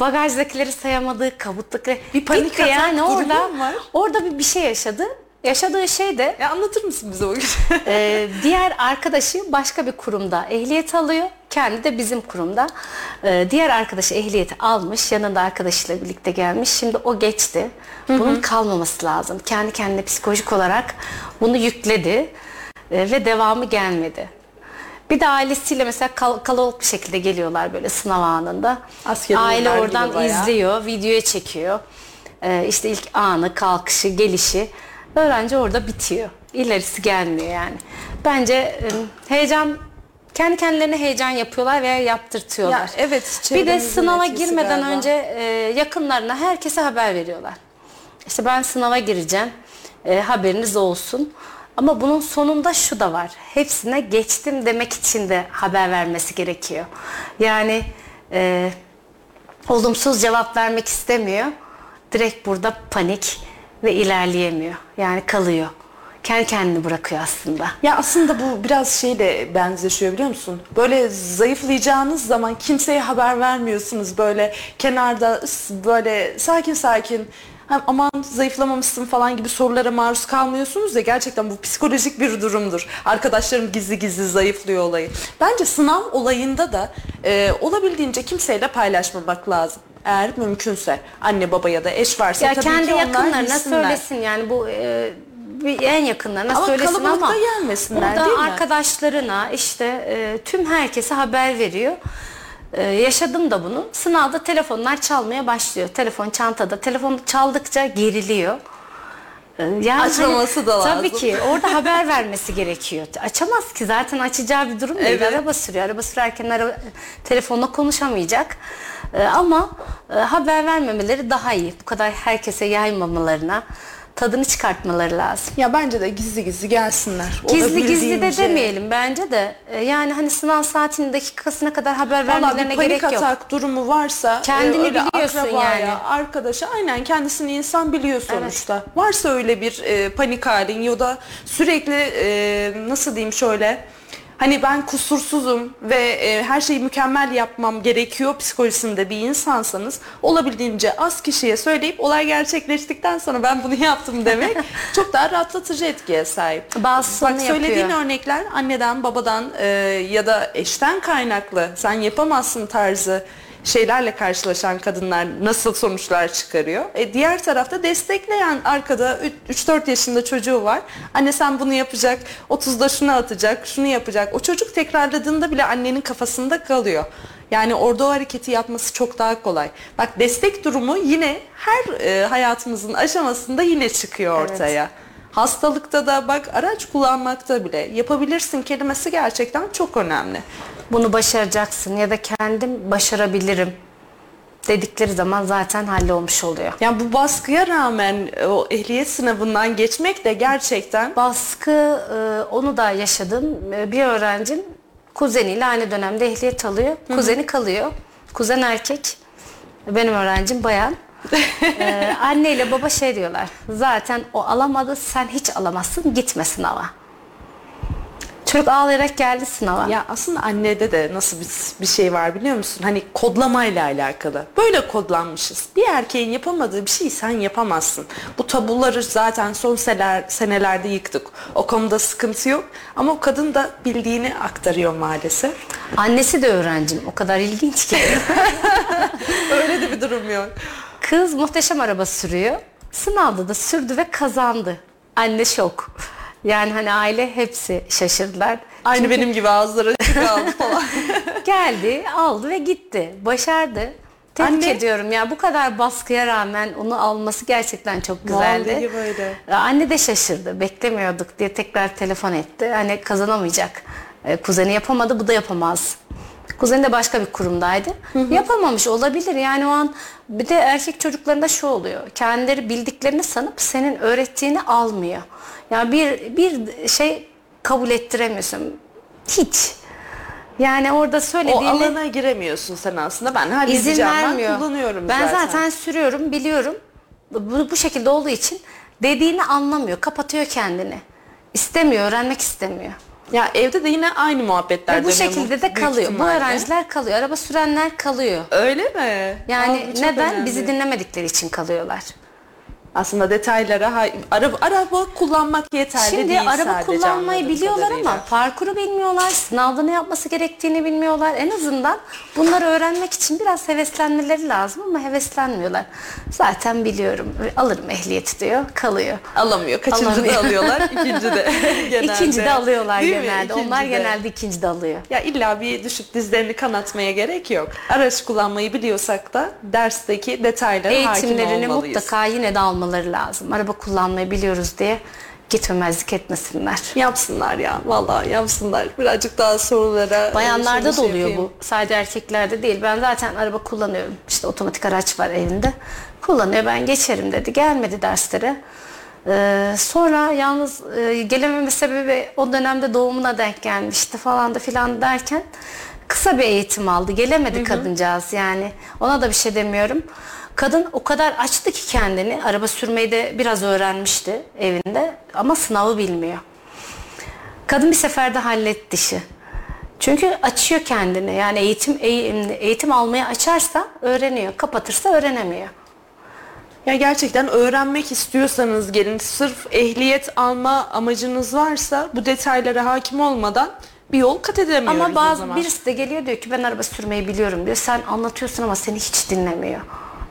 C: Bagajdakileri sayamadık, kabutdakileri.
B: Bir panik atak
C: yani orada,
B: var?
C: orada bir, bir şey yaşadı. Yaşadığı şey de
B: Ya anlatır mısın bize o gün?
C: ee, diğer arkadaşı başka bir kurumda ehliyet alıyor. Kendi de bizim kurumda. Ee, diğer arkadaşı ehliyeti almış. Yanında arkadaşıyla birlikte gelmiş. Şimdi o geçti. Bunun kalmaması lazım. Kendi kendine psikolojik olarak bunu yükledi. Ee, ve devamı gelmedi. Bir de ailesiyle mesela kal- kalabalık bir şekilde geliyorlar böyle sınav anında.
B: Askeri
C: Aile
B: gibi
C: oradan
B: bayağı.
C: izliyor, videoya çekiyor. Ee, işte ilk anı, kalkışı, gelişi. Öğrenci orada bitiyor. İlerisi gelmiyor yani. Bence e, heyecan kendi kendilerine heyecan yapıyorlar veya yaptırtıyorlar.
B: Ya evet,
C: Bir de sınava girmeden
B: galiba.
C: önce e, yakınlarına herkese haber veriyorlar. İşte ben sınava gireceğim. e, haberiniz olsun. Ama bunun sonunda şu da var. Hepsine geçtim demek için de haber vermesi gerekiyor. Yani e, olumsuz cevap vermek istemiyor. Direkt burada panik ve ilerleyemiyor. Yani kalıyor. Kendi kendini bırakıyor aslında.
B: Ya aslında bu biraz şeyle benzeşiyor biliyor musun? Böyle zayıflayacağınız zaman kimseye haber vermiyorsunuz böyle kenarda böyle sakin sakin "Ha, aman zayıflamamışsın falan gibi sorulara maruz kalmıyorsunuz ya gerçekten bu psikolojik bir durumdur. Arkadaşlarım gizli gizli zayıflıyor olayı. Bence sınav olayında da e, olabildiğince kimseyle paylaşmamak lazım. Eğer mümkünse anne baba ya da eş varsa
C: Ya
B: tabii
C: kendi
B: ki onlar
C: yakınlarına
B: bilsinler.
C: söylesin yani bu e, bir en yakınlarına
B: Ama
C: söylesin
B: kalabalıkta
C: ama
B: gelmesinler,
C: burada
B: değil mi?
C: arkadaşlarına işte e, tüm herkese haber veriyor. E, yaşadım da bunu. Sınavda telefonlar çalmaya başlıyor. Telefon çantada. Telefon çaldıkça geriliyor. E, Yani
B: Açmaması da lazım.
C: Tabii ki orada haber vermesi gerekiyor. Açamaz ki zaten açacağı bir durum değil.
B: Evet.
C: Araba sürüyor. Araba sürerken araba, telefonla konuşamayacak. E, ama e, haber vermemeleri daha iyi. Bu kadar herkese yaymamalarına tadını çıkartmaları lazım.
B: Ya bence de gizli gizli gelsinler.
C: Gizli gizli de
B: Olabildiğince.
C: demeyelim bence de. E, Yani hani sınav saatinin dakikasına kadar haber
B: Valla
C: vermelerine
B: bir panik
C: gerek yok.
B: atak durumu varsa
C: Kendini
B: öyle
C: biliyorsun
B: akrabaya,
C: yani.
B: arkadaşa aynen kendisini insan biliyor sonuçta. Varsa öyle bir e, panik halin ya da sürekli e, nasıl diyeyim şöyle hani ben kusursuzum ve e, her şeyi mükemmel yapmam gerekiyor psikolojisinde bir insansanız olabildiğince az kişiye söyleyip olay gerçekleştikten sonra ben bunu yaptım demek çok daha rahatlatıcı etkiye sahip.
C: Bazısı
B: Bak söylediğin
C: yapıyor.
B: örnekler anneden, babadan e, ya da eşten kaynaklı sen yapamazsın tarzı şeylerle karşılaşan kadınlar nasıl sonuçlar çıkarıyor. E, diğer tarafta destekleyen arkada 3-4 yaşında çocuğu var. Anne sen bunu yapacak, 30'da şunu atacak, şunu yapacak. O çocuk tekrarladığında bile annenin kafasında kalıyor. Yani orada o hareketi yapması çok daha kolay. Bak destek durumu yine her e, hayatımızın aşamasında yine çıkıyor
C: Evet.
B: ortaya. Hastalıkta da bak araç kullanmakta bile yapabilirsin kelimesi gerçekten çok önemli.
C: Bunu başaracaksın ya da kendim başarabilirim dedikleri zaman zaten hallolmuş oluyor.
B: Yani bu baskıya rağmen e, o ehliyet sınavından geçmek de gerçekten
C: Baskı e, onu da yaşadım. E, Bir öğrencim kuzeniyle aynı dönemde ehliyet alıyor. Kuzeni kalıyor. Kuzen erkek. Benim öğrencim bayan. E, anne ile baba şey diyorlar. Zaten o alamadı sen hiç alamazsın gitme sınava. Çocuk ağlayarak geldi sınava.
B: Ya aslında annede de nasıl bir, bir şey var biliyor musun? Hani kodlamayla alakalı. Böyle kodlanmışız. Bir erkeğin yapamadığı bir şeyi sen yapamazsın. Bu tabuları zaten son seneler, senelerde yıktık. O konuda sıkıntı yok. Ama o kadın da bildiğini aktarıyor maalesef.
C: Annesi de öğrencim. O kadar ilginç ki.
B: Öyle de bir durum yok.
C: Kız muhteşem araba sürüyor. Sınavda da sürdü ve kazandı. Anne şok. Yani hani aile hepsi şaşırdılar.
B: Aynı
C: Çünkü
B: benim gibi ağızları açık kaldı falan.
C: geldi, aldı ve gitti. Başardı. Tebrik
B: Anne-
C: ediyorum ya bu kadar baskıya rağmen onu alması gerçekten çok güzeldi.
B: Vallahi böyle.
C: Anne de şaşırdı. Beklemiyorduk diye tekrar telefon etti. Hani kazanamayacak. Ee, Kuzeni yapamadı, bu da yapamaz. Kuzeni de başka bir kurumdaydı. Yapamamış olabilir. Yani o an bir de erkek çocuklarında şu oluyor. Kendileri bildiklerini sanıp senin öğrettiğini almıyor. Yani bir bir şey kabul ettiremiyorsun. Hiç. Yani orada
B: O
C: söylediğini
B: alana giremiyorsun sen aslında. Ben halledeceğim.
C: izin vermiyor.
B: Ben kullanıyorum
C: ben
B: zaten.
C: zaten. sürüyorum, biliyorum. Bu, bu şekilde olduğu için dediğini anlamıyor, kapatıyor kendini. İstemiyor, öğrenmek istemiyor.
B: Ya evde de yine aynı muhabbetler
C: Ve bu şekilde de kalıyor. Bu
B: ihtimalle.
C: öğrenciler kalıyor, araba sürenler kalıyor.
B: Öyle mi?
C: Yani
B: Aa, bu
C: neden?
B: önemli.
C: Bizi dinlemedikleri için kalıyorlar.
B: Aslında detaylara hay- araba, araba kullanmak yeterli
C: Şimdi
B: değil
C: araba
B: sadece
C: kullanmayı
B: anladığım
C: biliyorlar
B: kadarıyla.
C: ama parkuru bilmiyorlar, sınavda ne yapması gerektiğini bilmiyorlar. En azından bunları öğrenmek için biraz heveslenmeleri lazım ama heveslenmiyorlar. Zaten biliyorum, alırım ehliyeti diyor, kalıyor.
B: alamıyor. Kaçıncı
C: Alamıyor.
B: da alıyorlar, ikinci de genelde.
C: İkinci de alıyorlar
B: Değil mi?
C: genelde.
B: İkinci
C: Onlar
B: de.
C: genelde ikinci de alıyor.
B: Ya illa bir düşük dizlerini kanatmaya gerek yok. Araç kullanmayı biliyorsak da dersteki detaylara hakim
C: Eğitimlerini
B: olmalıyız.
C: mutlaka yine de almaları lazım. Araba kullanmayı biliyoruz diye gitmemezlik etmesinler.
B: Yapsınlar ya vallahi yapsınlar. Birazcık daha sorulara
C: Bayanlarda da oluyor bu. Sadece erkeklerde değil. Ben zaten araba kullanıyorum. İşte otomatik araç var evinde. Kullanıyor. Ben geçerim dedi. Gelmedi derslere. Ee, sonra yalnız e, gelememe sebebi o dönemde doğumuna denk gelmişti falan da filan derken kısa bir eğitim aldı. Gelemedi kadıncağız yani. Ona da bir şey demiyorum. Kadın o kadar açtı ki kendini. Araba sürmeyi de biraz öğrenmişti evinde ama sınavı bilmiyor. Kadın bir seferde halletti işi. Çünkü açıyor kendini. Yani eğitim eğitim, almaya açarsa öğreniyor. Kapatırsa öğrenemiyor.
B: Ya gerçekten öğrenmek istiyorsanız gelin sırf ehliyet alma amacınız varsa bu detaylara hakim olmadan bir yol kat edemiyoruz
C: Ama
B: o
C: bazı
B: zaman.
C: birisi de geliyor diyor ki ben araba sürmeyi biliyorum diyor. Sen anlatıyorsun ama seni hiç dinlemiyor.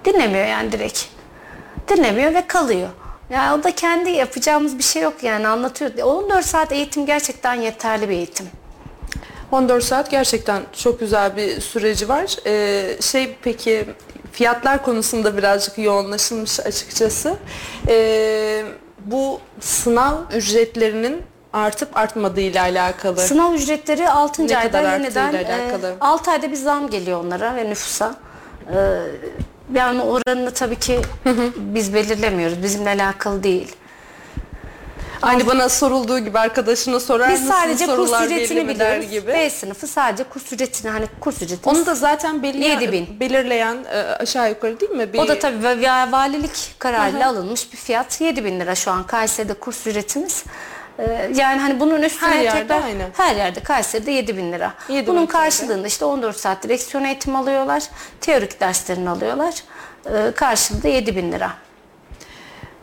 C: Dinlemiyor yani direkt. Dinlemiyor ve kalıyor. Yani o da kendi yapacağımız bir şey yok yani anlatıyor. 14 saat eğitim gerçekten yeterli bir eğitim.
B: 14 saat gerçekten çok güzel bir süreci var. Ee, şey peki fiyatlar konusunda birazcık yoğunlaşılmış açıkçası. Ee, bu sınav ücretlerinin artıp artmadığı ile alakalı.
C: Sınav ücretleri 6.
B: Ne
C: ayda
B: kadar
C: yeniden
B: arttığıyla alakalı.
C: 6 ayda bir zam geliyor onlara ve nüfusa. E, yani oranını tabii ki biz belirlemiyoruz. Bizimle alakalı değil.
B: Aynı bana sorulduğu gibi arkadaşına sorar
C: Biz
B: mısın
C: sadece kurs
B: sorular
C: ücretini
B: belli mi der
C: biliyoruz. B sınıfı sadece kurs ücretini hani kurs ücretini.
B: Onu da zaten belli,
C: 7000.
B: belirleyen e, aşağı yukarı değil mi? Bir,
C: o da tabii va- va- valilik kararıyla alınmış bir fiyat. 7 bin lira şu an Kayseri'de kurs ücretimiz. Ee, Yani hani bunun üstüne
B: Her yerde
C: tekrar
B: aynı.
C: her yerde Kayseri'de 7 bin lira.
B: 7 bin
C: bunun karşılığında işte 14 saat direksiyon eğitimi alıyorlar. Teorik derslerini alıyorlar. Ee, karşılığında 7 bin lira.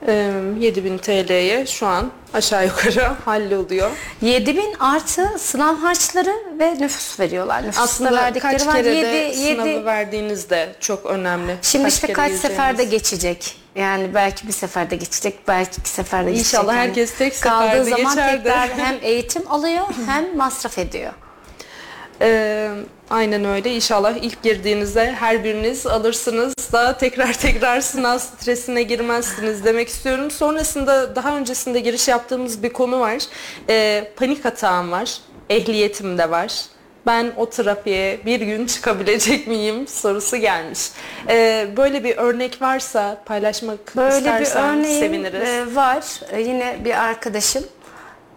B: e, 7000 TL'ye şu an aşağı yukarı halloluyor.
C: 7 bin artı sınav harçları ve nüfus veriyorlar. Nüfusta
B: Aslında
C: verdikleri
B: kaç
C: var.
B: kere de sınavı
C: yedi-
B: verdiğiniz de çok önemli.
C: Şimdi işte
B: kere
C: kaç seferde geçecek. Yani belki bir seferde geçecek, belki iki seferde geçecek.
B: İnşallah
C: Yani
B: herkes tek
C: Kaldığı
B: seferde
C: zaman
B: geçer de.
C: tekrar hem eğitim alıyor hem masraf ediyor.
B: Ee, aynen öyle. İnşallah ilk girdiğinizde her biriniz alırsınız da tekrar tekrar sınav stresine girmezsiniz demek istiyorum. Sonrasında daha öncesinde giriş yaptığımız bir konu var. Ee, panik atağım var. Ehliyetim de var. Ben o trafiğe bir gün çıkabilecek miyim sorusu gelmiş. Ee, böyle bir örnek varsa paylaşmak
C: Böyle bir
B: istersen
C: örneğim
B: seviniriz.
C: e, var. E, yine bir arkadaşım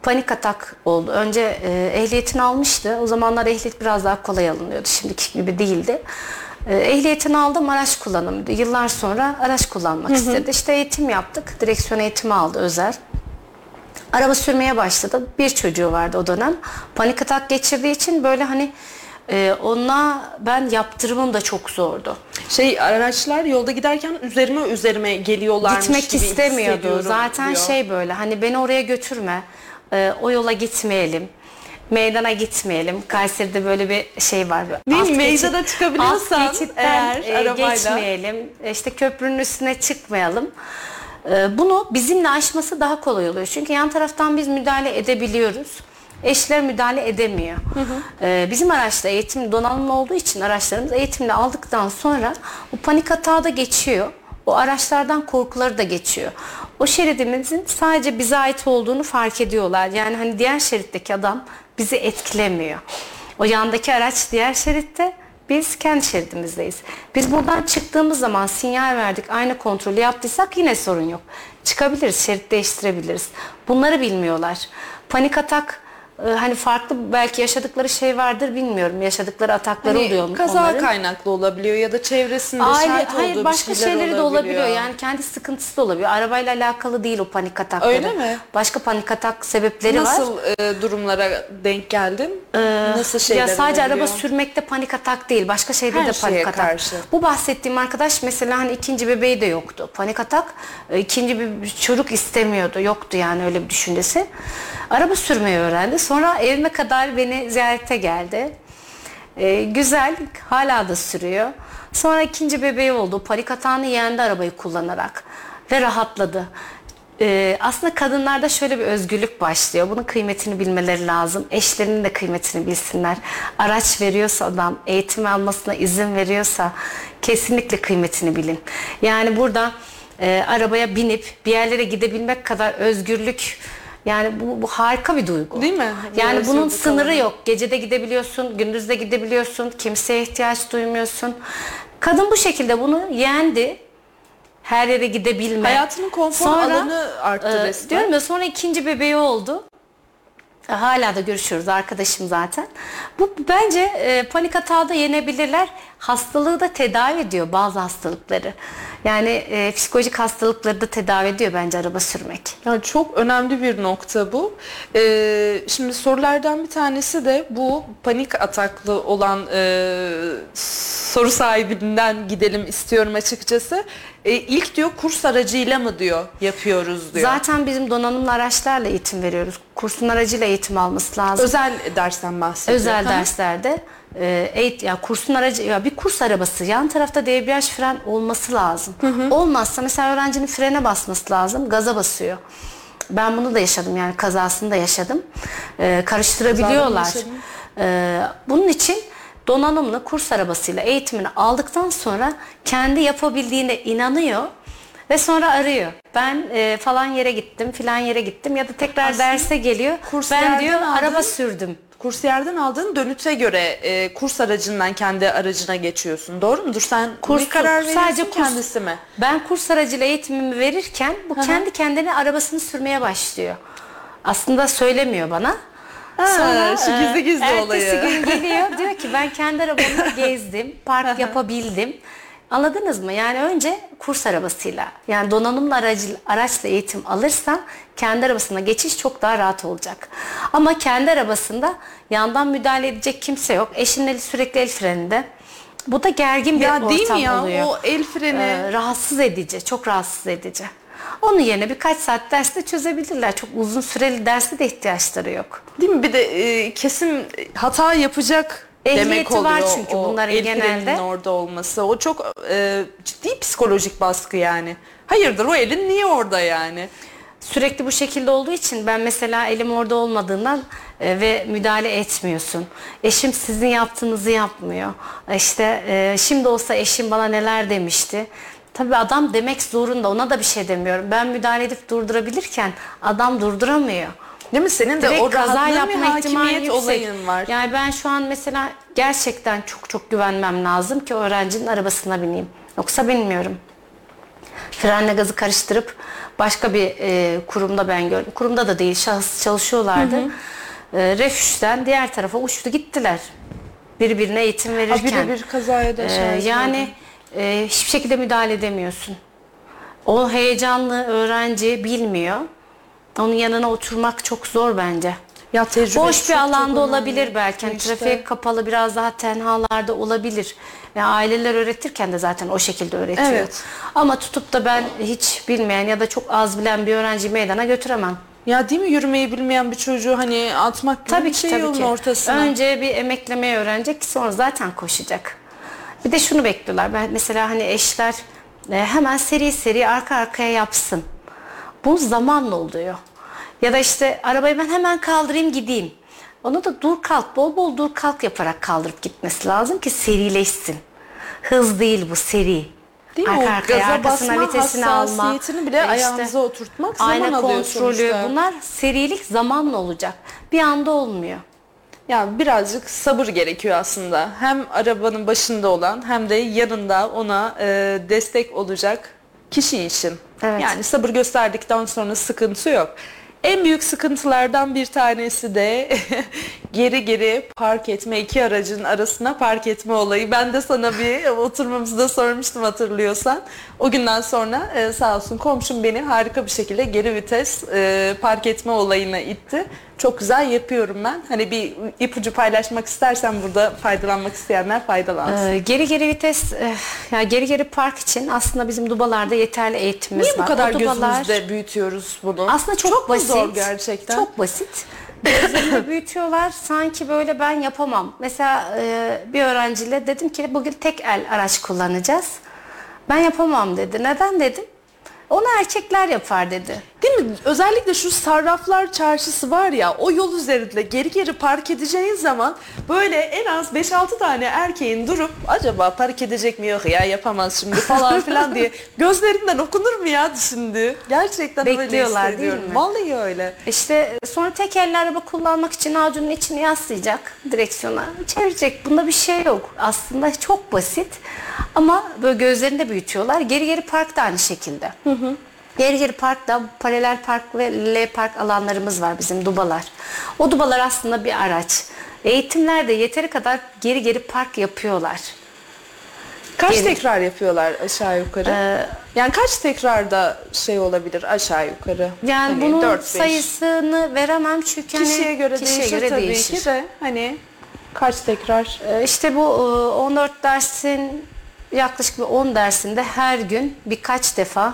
C: panik atak oldu. Önce e, ehliyetini almıştı. O zamanlar ehliyet biraz daha kolay alınıyordu. Şimdiki gibi değildi. E, ehliyetini aldım araç kullanımıydı. Yıllar sonra araç kullanmak istedi. İşte eğitim yaptık. Direksiyon eğitimi aldı özel. Araba sürmeye başladı. Bir çocuğu vardı o dönem. Panik atak geçirdiği için böyle hani e, ona ben yaptırımım da çok zordu.
B: Şey araçlar yolda giderken üzerime üzerime geliyorlarmış
C: Gitmek
B: gibi
C: istemiyordu.
B: hissediyorum
C: Zaten
B: diyor.
C: şey böyle hani beni oraya götürme. e, o yola gitmeyelim. Meydana gitmeyelim. Kayseri'de böyle bir şey var.
B: Değil mi?
C: Alt
B: Meydana
C: geçit-
B: çıkabiliyorsan
C: alt geçitten
B: eğer
C: e,
B: arabayla-
C: geçmeyelim. E, İşte köprünün üstüne çıkmayalım. E, Bunu bizimle aşması daha kolay oluyor. Çünkü yan taraftan biz müdahale edebiliyoruz. Eşler müdahale edemiyor. E, Bizim araçta eğitim donanımlı olduğu için araçlarımız eğitimle aldıktan sonra bu panik hata da geçiyor. O araçlardan korkuları da geçiyor. O şeridimizin sadece bize ait olduğunu fark ediyorlar. Yani hani diğer şeritteki adam bizi etkilemiyor. O yandaki araç diğer şeritte, biz kendi şeridimizdeyiz. Biz buradan çıktığımız zaman sinyal verdik, aynı kontrolü yaptıysak yine sorun yok. Çıkabiliriz, şerit değiştirebiliriz. Bunları bilmiyorlar. Panik atak e, hani farklı belki yaşadıkları şey vardır bilmiyorum. Yaşadıkları atakları
B: Hani
C: oluyor mu
B: kaza
C: onların?
B: kaynaklı olabiliyor ya da çevresinde
C: Aile,
B: şahit
C: hayır
B: olduğu
C: başka şeyleri de olabiliyor.
B: olabiliyor.
C: Yani kendi sıkıntısı da olabiliyor. Arabayla alakalı değil o panik atakları.
B: Öyle mi?
C: Başka panik atak sebepleri var.
B: Nasıl e, durumlara denk geldin? Nasıl şeyler
C: Ya sadece
B: olabiliyor?
C: araba sürmekte panik atak değil. Başka şeyde
B: Her
C: de panik atak.
B: karşı.
C: Bu bahsettiğim arkadaş mesela hani ikinci bebeği de yoktu. Panik atak e, ikinci bir çocuk istemiyordu. Yoktu yani öyle bir düşüncesi. Araba sürmeyi öğrendi. Sonra evime kadar beni ziyarete geldi. E, güzel hala da sürüyor. Sonra ikinci bebeği oldu. Panik atağını yendi arabayı kullanarak ve rahatladı. Ee, aslında kadınlarda şöyle bir özgürlük başlıyor. Bunun kıymetini bilmeleri lazım. Eşlerinin de kıymetini bilsinler. Araç veriyorsa adam, eğitim almasına izin veriyorsa kesinlikle kıymetini bilin. Yani burada e, arabaya binip bir yerlere gidebilmek kadar özgürlük yani bu, bu harika bir duygu.
B: Değil mi?
C: Yani
B: Bir
C: bunun
B: özgürlük
C: sınırı
B: alanı.
C: yok. Gecede gidebiliyorsun, gündüzde gidebiliyorsun. Kimseye ihtiyaç duymuyorsun. Kadın bu şekilde bunu yendi. Her yere gidebilme.
B: Hayatının konfor alanı arttı
C: e,
B: resmen.
C: Diyorum ya sonra ikinci bebeği oldu. E, Hala da görüşüyoruz arkadaşım zaten. Bu bence e, panik hata da yenebilirler. Hastalığı da tedavi ediyor bazı hastalıkları. Yani e, psikolojik hastalıkları da tedavi ediyor bence araba sürmek.
B: Yani çok önemli bir nokta bu. Ee, şimdi sorulardan bir tanesi de bu panik ataklı olan e, soru sahibinden gidelim istiyorum açıkçası. E, ilk diyor kurs aracıyla mı diyor yapıyoruz diyor.
C: Zaten bizim donanımlı araçlarla eğitim veriyoruz. Kursun aracıyla eğitim alması lazım.
B: Özel dersten bahsediyor.
C: Özel
B: Hı.
C: derslerde e, eğit ya kursun aracı ya bir kurs arabası yan tarafta debriyaj fren olması lazım. Olmazsa mesela öğrencinin frene basması lazım. Gaza basıyor. Ben bunu da yaşadım yani kazasını da yaşadım. E, karıştırabiliyorlar.
B: Kazalarını yaşadın.
C: E, bunun için donanımlı kurs arabasıyla eğitimini aldıktan sonra kendi yapabildiğine inanıyor ve sonra arıyor. Ben e, falan yere gittim, filan yere gittim ya da tekrar
B: Aslında
C: derse geliyor. Ben diyor araba sürdüm.
B: Kursiyerden aldığın dönüte göre e, kurs aracından kendi aracına geçiyorsun. Doğru mudur? Sen
C: Kurs
B: bir karar veriyorsun
C: sadece kurs-
B: kendisi mi?
C: Ben kurs aracıyla eğitimimi verirken bu kendi kendine arabasını sürmeye başlıyor. Aslında söylemiyor bana.
B: Ha, şu
C: e,
B: gizli gizli
C: ertesi
B: olayı.
C: gün geliyor diyor ki ben kendi arabamla gezdim, park yapabildim. Anladınız mı? Yani önce kurs arabasıyla yani donanımlı aracı, araçla eğitim alırsan kendi arabasına geçiş çok daha rahat olacak. Ama kendi arabasında yandan müdahale edecek kimse yok. Eşinin eli sürekli el freninde. Bu da gergin bir
B: Ya
C: ortam
B: değil mi ya
C: oluyor.
B: o el freni
C: Ee, rahatsız edici, çok rahatsız edici. Onun yerine birkaç saat derste çözebilirler. Çok uzun süreli derse de ihtiyaçları yok.
B: Değil mi? Bir de e, kesin hata yapacak
C: Ehliyeti
B: demek oluyor.
C: var çünkü
B: o
C: bunların
B: el
C: genelde.
B: orada olması. O çok e, ciddi psikolojik baskı yani. Hayırdır o elin niye orada yani?
C: Sürekli bu şekilde olduğu için ben mesela elim orada olmadığından e, ve müdahale etmiyorsun. Eşim sizin yaptığınızı yapmıyor. E, İşte e, şimdi olsa eşim bana neler demişti. Tabii adam demek zorunda ona da bir şey demiyorum. Ben müdahale edip durdurabilirken adam durduramıyor.
B: Değil mi? Senin de
C: Direkt
B: o
C: kaza yapma
B: bir
C: ihtimali yüksek.
B: olayın var.
C: Yani ben şu an mesela gerçekten çok çok güvenmem lazım ki öğrencinin arabasına bineyim. Yoksa bilmiyorum. Frenle gazı karıştırıp başka bir e, kurumda ben gördüm. Kurumda da değil şahıs çalışıyorlardı. E, refüjden diğer tarafa uçtu gittiler. Birbirine eğitim verirken.
B: birebir kazaya da
C: E,
B: şahit
C: yani e, hiçbir şekilde müdahale edemiyorsun. O heyecanlı öğrenci bilmiyor. Onun yanına oturmak çok zor bence.
B: Ya tecrübe
C: Boş bir alanda olabilir belki. Hani
B: İşte.
C: Trafiğe kapalı biraz daha tenhalarda olabilir. Yani aileler öğretirken de zaten o şekilde öğretiyor.
B: Evet.
C: Ama tutup da ben hiç bilmeyen ya da çok az bilen bir öğrenci meydana götüremem.
B: Ya değil mi yürümeyi bilmeyen bir çocuğu hani atmak gibi
C: Tabii
B: bir
C: ki
B: şey
C: tabii
B: yolun
C: ki.
B: ortasına.
C: Önce bir emeklemeyi öğrenecek sonra zaten koşacak. Bir de şunu bekliyorlar. Ben mesela hani eşler e, hemen seri seri arka arkaya yapsın. Bu zamanla oluyor. Ya da işte arabayı ben hemen kaldırayım gideyim. Onu da dur kalk bol bol dur kalk yaparak kaldırıp gitmesi lazım ki serileşsin. Hız değil bu seri.
B: Değil mi? O gaza basma
C: vitesini alma.
B: bile
C: işte
B: ayağınıza oturtmak zaman
C: ayna
B: alıyor
C: kontrolü
B: sonuçta.
C: bunlar serilik zamanla olacak. Bir anda olmuyor.
B: Ya birazcık sabır gerekiyor aslında. Hem arabanın başında olan hem de yanında ona e, destek olacak kişi için.
C: Evet.
B: Yani sabır gösterdikten sonra sıkıntı yok. En büyük sıkıntılardan bir tanesi de geri geri park etme, iki aracın arasına park etme olayı. Ben de sana bir oturmamızda sormuştum hatırlıyorsan. O günden sonra e, sağ olsun komşum beni harika bir şekilde geri vites e, park etme olayına itti. Çok güzel yapıyorum ben. Hani bir ipucu paylaşmak istersen burada faydalanmak isteyenler faydalansın.
C: Ee, geri geri vites, eh, ya geri geri park için aslında bizim dubalarda yeterli eğitimimiz
B: Niye
C: var.
B: bu kadar
C: O dubalar
B: gözümüzde büyütüyoruz bunu?
C: aslında çok,
B: çok
C: basit.
B: zor gerçekten?
C: Çok basit. Gözlerinde büyütüyorlar. Sanki böyle ben yapamam. Mesela e, bir öğrenciyle dedim ki bugün tek el araç kullanacağız. Ben yapamam dedi. Neden dedim? Onu erkekler yapar dedi.
B: Değil mi? Özellikle şu sarraflar çarşısı var ya o yol üzerinde geri geri park edeceğin zaman böyle en az 5-6 tane erkeğin durup acaba park edecek mi yok ya yapamaz şimdi falan filan diye gözlerinden okunur mu ya şimdi? Gerçekten
C: Bekliyorlar
B: öyle
C: değil mi?
B: Vallahi öyle.
C: İşte sonra tek elle araba kullanmak için avucunun içini yaslayacak direksiyona. Çevirecek. Bunda bir şey yok. Aslında çok basit. Ama böyle gözlerinde büyütüyorlar. Geri geri park da aynı şekilde. Geri geri parkta paralel park ve L park alanlarımız var bizim dubalar. O dubalar aslında bir araç. Eğitimlerde yeteri kadar geri geri park yapıyorlar.
B: Kaç
C: Geri-
B: tekrar yapıyorlar aşağı yukarı?
C: Ee,
B: yani kaç tekrarda şey olabilir aşağı yukarı?
C: Yani
B: Hani
C: bunun
B: dört, beş.
C: sayısını veremem çünkü hani
B: kişiye göre
C: kişiye
B: değişir
C: göre
B: tabii
C: değişir.
B: ki de hani kaç tekrar?
C: Ee, İşte bu e, 14 dersin yaklaşık bir 10 dersinde her gün birkaç defa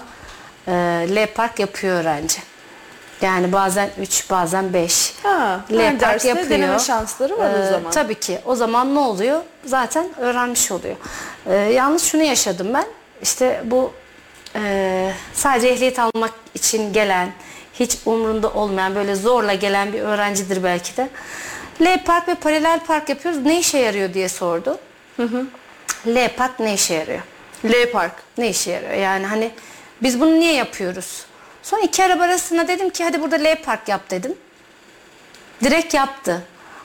C: e, L park yapıyor öğrenci. Yani bazen 3 bazen 5.
B: Ha, her derste deneme şansları var o
C: Ee,
B: zaman.
C: Tabii ki. O zaman ne oluyor? Zaten öğrenmiş oluyor. Ee, yalnız şunu yaşadım ben. İşte bu e, sadece ehliyet almak için gelen, hiç umrunda olmayan, böyle zorla gelen bir öğrencidir belki de. L park ve paralel park yapıyoruz. Ne işe yarıyor diye sordu. L park ne işe yarıyor?
B: L park.
C: Ne işe yarıyor? Yani hani biz bunu niye yapıyoruz? Sonra iki araba arasında dedim ki hadi burada L park yap dedim. Direkt yaptı.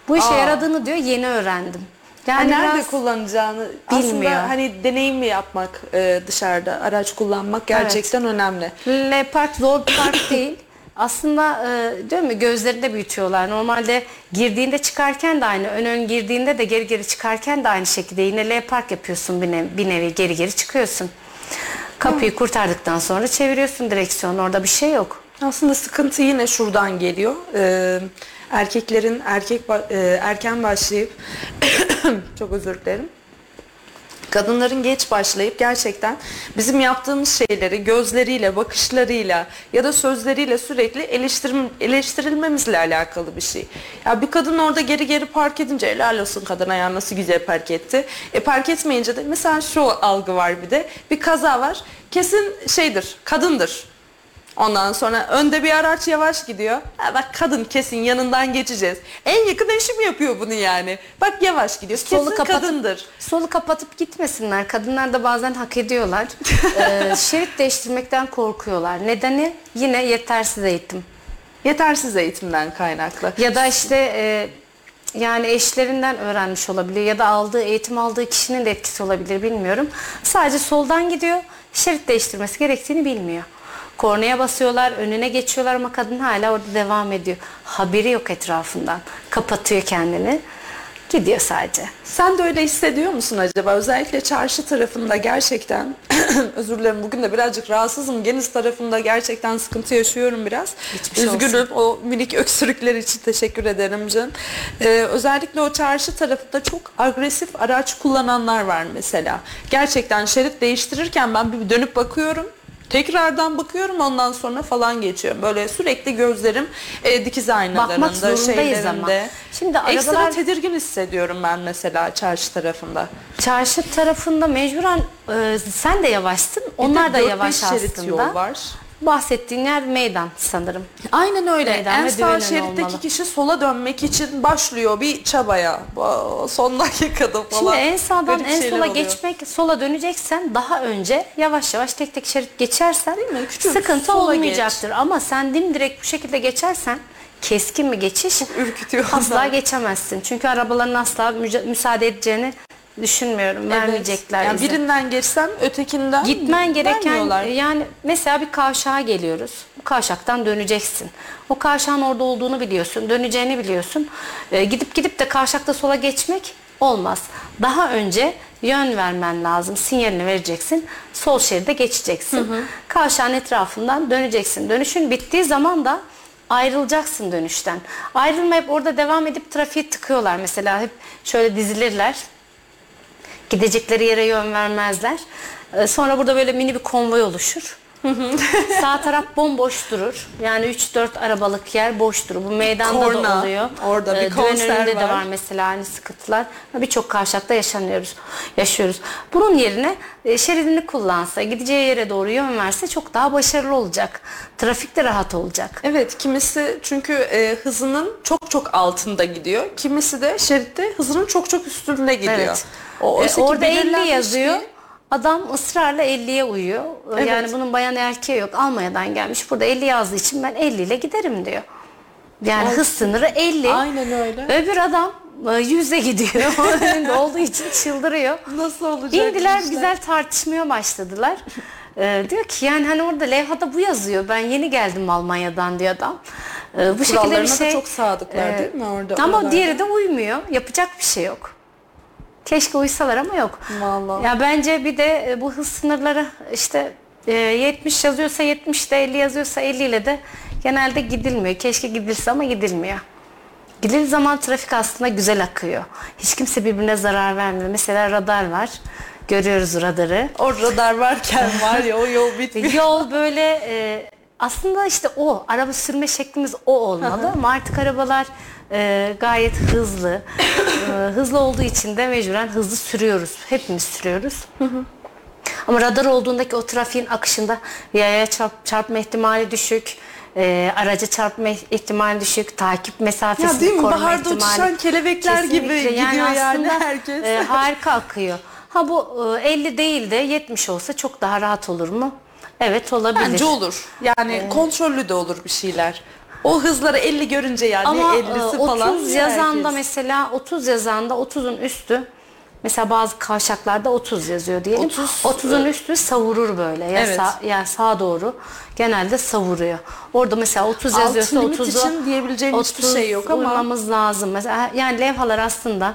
C: Bu işe
B: Aa.
C: yaradığını diyor yeni öğrendim.
B: Yani
C: Yani
B: nerede
C: biraz
B: kullanacağını
C: bilmiyor.
B: aslında hani deneyim mi yapmak e, dışarıda araç kullanmak gerçekten önemli.
C: L park zor bir park değil. Aslında e, diyor mu gözlerinde büyütüyorlar. Normalde girdiğinde çıkarken de aynı. Ön ön girdiğinde de geri geri çıkarken de aynı şekilde. Yine L park yapıyorsun bir nevi, bir nevi geri geri çıkıyorsun. Kapıyı kurtardıktan sonra çeviriyorsun direksiyonu. Orada bir şey yok.
B: Aslında sıkıntı yine şuradan geliyor. Ee, erkeklerin erkek ba- e, erken başlayıp çok özür dilerim. Kadınların geç başlayıp gerçekten bizim yaptığımız şeyleri gözleriyle, bakışlarıyla ya da sözleriyle sürekli eleştirim, eleştirilmemizle alakalı bir şey. Ya bir kadın orada geri geri park edince helal olsun kadın ayağı nasıl güzel park etti. E park etmeyince de mesela şu algı var bir de bir kaza var kesin şeydir kadındır. Ondan sonra önde bir araç yavaş gidiyor. Ha bak kadın kesin yanından geçeceğiz. En yakın eşim yapıyor bunu yani. Bak yavaş gidiyor. Kesin
C: Solu kapatıp,
B: kadındır.
C: Solu kapatıp gitmesinler. Kadınlar da bazen hak ediyorlar. Ee, şerit değiştirmekten korkuyorlar. Nedeni yine yetersiz eğitim.
B: Yetersiz eğitimden kaynaklı.
C: Ya da işte e, yani eşlerinden öğrenmiş olabilir ya da aldığı eğitim aldığı kişinin de etkisi olabilir bilmiyorum. Sadece soldan gidiyor. Şerit değiştirmesi gerektiğini bilmiyor. Kornaya basıyorlar, önüne geçiyorlar ama kadın hala orada devam ediyor. Haberi yok etrafından. Kapatıyor kendini. Gidiyor sadece.
B: Sen de öyle hissediyor musun acaba? Özellikle çarşı tarafında gerçekten özür dilerim bugün de birazcık rahatsızım. Geniz tarafında gerçekten sıkıntı yaşıyorum biraz.
C: Geçmiş olsun.
B: Üzgünüm. O minik öksürükler için teşekkür ederim canım. Ee, özellikle o çarşı tarafında çok agresif araç kullananlar var mesela. Gerçekten şerit değiştirirken ben bir dönüp bakıyorum. Tekrardan bakıyorum ondan sonra falan geçiyorum. Böyle sürekli gözlerim e, dikiz aynalarında,
C: Bakmak zorundayız ama.
B: şeylerinde.
C: Şimdi
B: Ekstra
C: arabalar-
B: tedirgin hissediyorum ben mesela çarşı tarafında.
C: Çarşı tarafında mecburen e, sen de yavaşsın. Onlar da
B: Bir de
C: yavaş
B: 4-5 şerit
C: aslında.
B: yol var.
C: Bahsettiğin yer meydan sanırım.
B: Aynen öyle.
C: Meydan
B: en
C: ve
B: sağ
C: önü
B: şeritteki
C: olmalı.
B: kişi sola dönmek için başlıyor bir çabaya. Son dakikada falan.
C: Şimdi en sağdan en
B: şeyler
C: sola
B: oluyor.
C: geçmek, sola döneceksen daha önce yavaş yavaş tek tek şerit geçersen
B: Değil mi? Küçük,
C: sıkıntı
B: sola
C: olmayacaktır. Ama sen dimdirek bu şekilde geçersen keskin bir geçiş
B: ürkütüyor
C: asla geçemezsin. Çünkü arabaların asla müca- müsaade edeceğini düşünmüyorum. Vermeyecekler
B: Yani
C: izin.
B: birinden geçsen ötekinden
C: Gitmen gereken
B: vermiyorlar.
C: yani mesela bir kavşağa geliyoruz. Bu kavşaktan döneceksin. O kavşağın orada olduğunu biliyorsun, döneceğini biliyorsun. Ee, gidip gidip de kavşakta sola geçmek olmaz. Daha önce yön vermen lazım. Sinyalini vereceksin. Sol şeride geçeceksin. Kavşağın etrafından döneceksin. Dönüşün bittiği zaman da ayrılacaksın dönüşten. Ayrılmayıp orada devam edip trafiği tıkıyorlar mesela. Hep şöyle dizilirler. Gidecekleri yere yön vermezler. Ee, Sonra burada böyle mini bir konvoy oluşur. Sağ taraf bomboş durur. Yani 3-4 arabalık yer boş durur. Bu meydanda da
B: Korna,
C: oluyor.
B: orada bir
C: Ee, düğün
B: konser
C: önünde de
B: var.
C: var mesela aynı sıkıntılar. Birçok kavşakta yaşanıyoruz, yaşıyoruz. Bunun yerine e, şeridini kullansa, gideceği yere doğru yön verse çok daha başarılı olacak. Trafik de rahat olacak.
B: Evet kimisi çünkü e, hızının çok çok altında gidiyor. Kimisi de şeritte hızının çok çok üstünde gidiyor.
C: Evet.
B: O, ki
C: orada 50
B: belirlenmiş
C: yazıyor.
B: bir-
C: Adam ısrarla 50'ye uyuyor.
B: Evet.
C: Yani bunun bayan erkeği yok. Almanya'dan gelmiş. Burada 50 yazdığı için ben 50 ile giderim diyor. Yani hız sınırı 50.
B: Aynen öyle.
C: Öbür adam e, 100'e gidiyor. Önünde olduğu için çıldırıyor.
B: Nasıl olacak?
C: İndiler
B: işler?
C: güzel tartışmaya başladılar. Ee, diyor ki yani hani orada levhada bu yazıyor. Ben yeni geldim Almanya'dan diyor adam. Ee, bu şekilde bir şey.
B: çok sadıklar
C: Ee,
B: değil mi orada?
C: Ama
B: oralarda?
C: diğeri de uymuyor. Yapacak bir şey yok. Keşke uysalar ama yok.
B: Vallahi.
C: Ya bence bir de e, bu hız sınırları işte e, 70 yazıyorsa 70 de 50 yazıyorsa 50 ile de genelde gidilmiyor. Keşke gidilse ama gidilmiyor. Gidildiği zaman trafik aslında güzel akıyor. Hiç kimse birbirine zarar vermiyor. Mesela radar var. Görüyoruz radarı.
B: O radar varken var ya o yol bitmiyor.
C: Yol böyle e, aslında işte o araba sürme şeklimiz o olmalı ama artık arabalar e, gayet hızlı. E, hızlı olduğu için de mecburen hızlı sürüyoruz. Hepimiz sürüyoruz. Ama radar olduğundaki o trafiğin akışında yaya çarp- çarpma ihtimali düşük. E, araca çarpma ihtimali düşük, takip mesafesini
B: Ya değil mi?
C: koruma
B: Baharda
C: ihtimali.
B: uçuşan kelebekler gibi
C: Kesinlikle.
B: gidiyor yani
C: aslında,
B: herkes.
C: e, harika akıyor. Ha bu e, 50 değil de 70 olsa çok daha rahat olur mu? Evet olabilir.
B: Bence olur. Yani kontrollü de olur bir şeyler. O hızları 50 görünce yani
C: Ama e,
B: 50'si
C: 30
B: falan.
C: yazanda
B: herkes.
C: mesela 30 yazanda 30'un üstü mesela bazı kavşaklarda 30 yazıyor diyelim.
B: 30,
C: 30'un üstü savurur böyle. Ya
B: Evet.
C: sağ, ya sağa doğru genelde savuruyor. Orada mesela 30
B: Altın
C: yazıyorsa
B: limit
C: 30'u
B: için diyebileceğim hiçbir şey yok ama-
C: uymamız lazım. Mesela yani levhalar aslında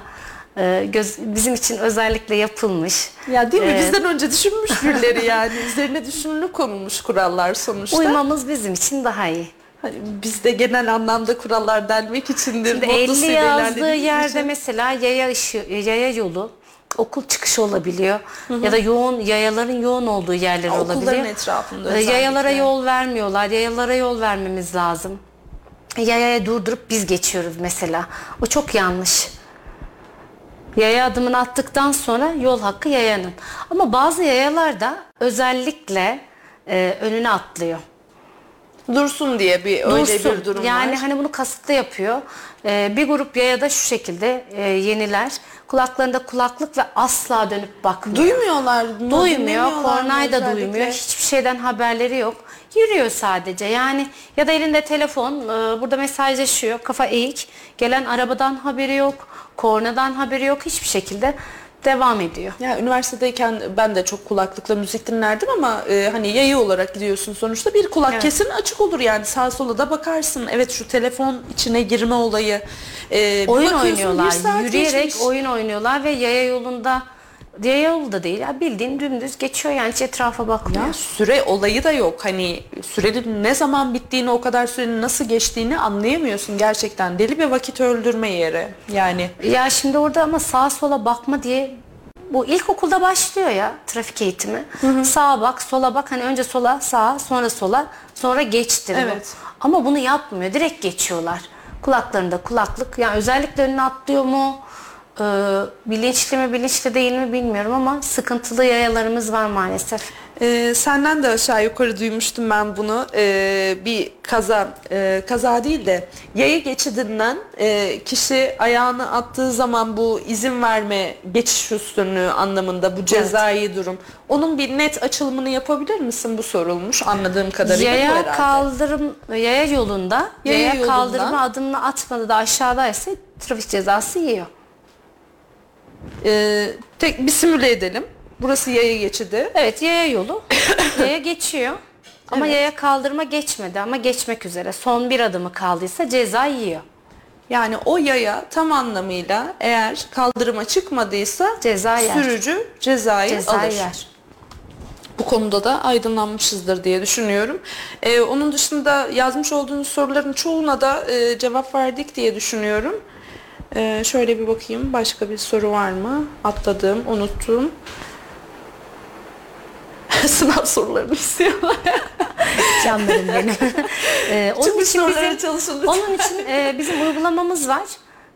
C: e, göz, bizim için özellikle yapılmış.
B: Ya değil mi?
C: E,
B: Bizden önce düşünmüş birileri yani. Üzerine düşünülüp konulmuş kurallar sonuçta.
C: Uymamız bizim için daha iyi.
B: Hani bizde genel anlamda kurallar delmek içindir.
C: Şimdi
B: motto
C: 50
B: sivrilerle
C: yazdığı yerde
B: için.
C: mesela yaya ışığı, yaya yolu okul çıkışı olabiliyor. Ya da yoğun yayaların yoğun olduğu yerler
B: okulların
C: olabiliyor.
B: etrafında
C: Ee,
B: özellikle.
C: Yayalara yol vermiyorlar. Yayalara yol vermemiz lazım. Yayaya durdurup biz geçiyoruz mesela. O çok yanlış. Yaya adımını attıktan sonra yol hakkı yayanın. Ama bazı yayalar da özellikle e, önüne atlıyor.
B: Dursun diye bir öyle
C: Dursun.
B: bir durum
C: yani
B: var.
C: hani bunu kasıtlı yapıyor. Ee, bir grup yaya da şu şekilde e, yeniler. Kulaklarında kulaklık ve asla dönüp bakmıyor.
B: Duymuyorlar. mı?
C: Duymuyor,
B: Dinlemiyorlar mı
C: kornay da
B: özellikle?
C: duymuyor. Hiçbir şeyden haberleri yok. Yürüyor sadece. Yani ya da elinde telefon, e, burada mesajlaşıyor, kafa eğik. Gelen arabadan haberi yok, kornadan haberi yok hiçbir şekilde. Devam ediyor.
B: Ya üniversitedeyken ben de çok kulaklıkla müzik dinlerdim ama e, hani yayı olarak gidiyorsun sonuçta bir kulak
C: Evet.
B: kesin açık olur yani sağa sola da bakarsın. Evet şu telefon içine girme olayı. e,
C: oyun oynuyorlar. Yürüyerek
B: geçmiş.
C: oyun oynuyorlar ve yaya yolunda yaya yolu da değil ya bildiğin dümdüz geçiyor yani hiç etrafa bakmıyor.
B: Ya süre olayı da yok. Hani sürenin ne zaman bittiğini, o kadar sürenin nasıl geçtiğini anlayamıyorsun gerçekten. Deli bir vakit öldürme yeri. Yani
C: Ya şimdi orada ama sağa sola bakma diye bu ilkokulda başlıyor ya trafik eğitimi. Sağa bak, sola bak. Hani önce sola, sağa, sonra sola, sonra geçtir. bu.
B: Evet.
C: Ama bunu yapmıyor. Direkt geçiyorlar. Kulaklarında kulaklık. Yani özellikle önüne atlıyor mu? Ee, bilinçli mi, bilinçli değil mi bilmiyorum ama sıkıntılı yayalarımız var maalesef.
B: Ee, senden de aşağı yukarı duymuştum ben bunu. Ee, bir kaza, e, kaza değil de yaya geçidinden e, kişi ayağını attığı zaman bu izin verme geçiş üstünlüğü anlamında bu cezai durum. Onun bir net açılımını yapabilir misin? Bu sorulmuş anladığım kadarıyla bu
C: Yaya
B: herhalde.
C: kaldırım, yaya yolunda,
B: Yaya
C: yaya,
B: yolunda.
C: kaldırma adımını atmadı da aşağıdaysa trafik cezası yiyor.
B: Ee, tek bir simüle edelim. Burası yaya geçidi.
C: Evet yaya yolu. yaya geçiyor. Ama yaya kaldırma geçmedi ama geçmek üzere. Son bir adımı kaldıysa ceza yiyor.
B: Yani o yaya tam anlamıyla eğer kaldırıma çıkmadıysa
C: Ceza yer.
B: sürücü cezayı
C: Ceza
B: alır.
C: yer.
B: Bu konuda da aydınlanmışızdır diye düşünüyorum. Ee, onun dışında yazmış olduğunuz soruların çoğuna da e, cevap verdik diye düşünüyorum. Ee, şöyle bir bakayım başka bir soru var mı? Atladığım, unuttum. Sınav sorularını istiyorlar.
C: Canlarım benim. Ee, onun
B: Çıkmış
C: için bizim,
B: çalışın lütfen.
C: onun için e, bizim uygulamamız var.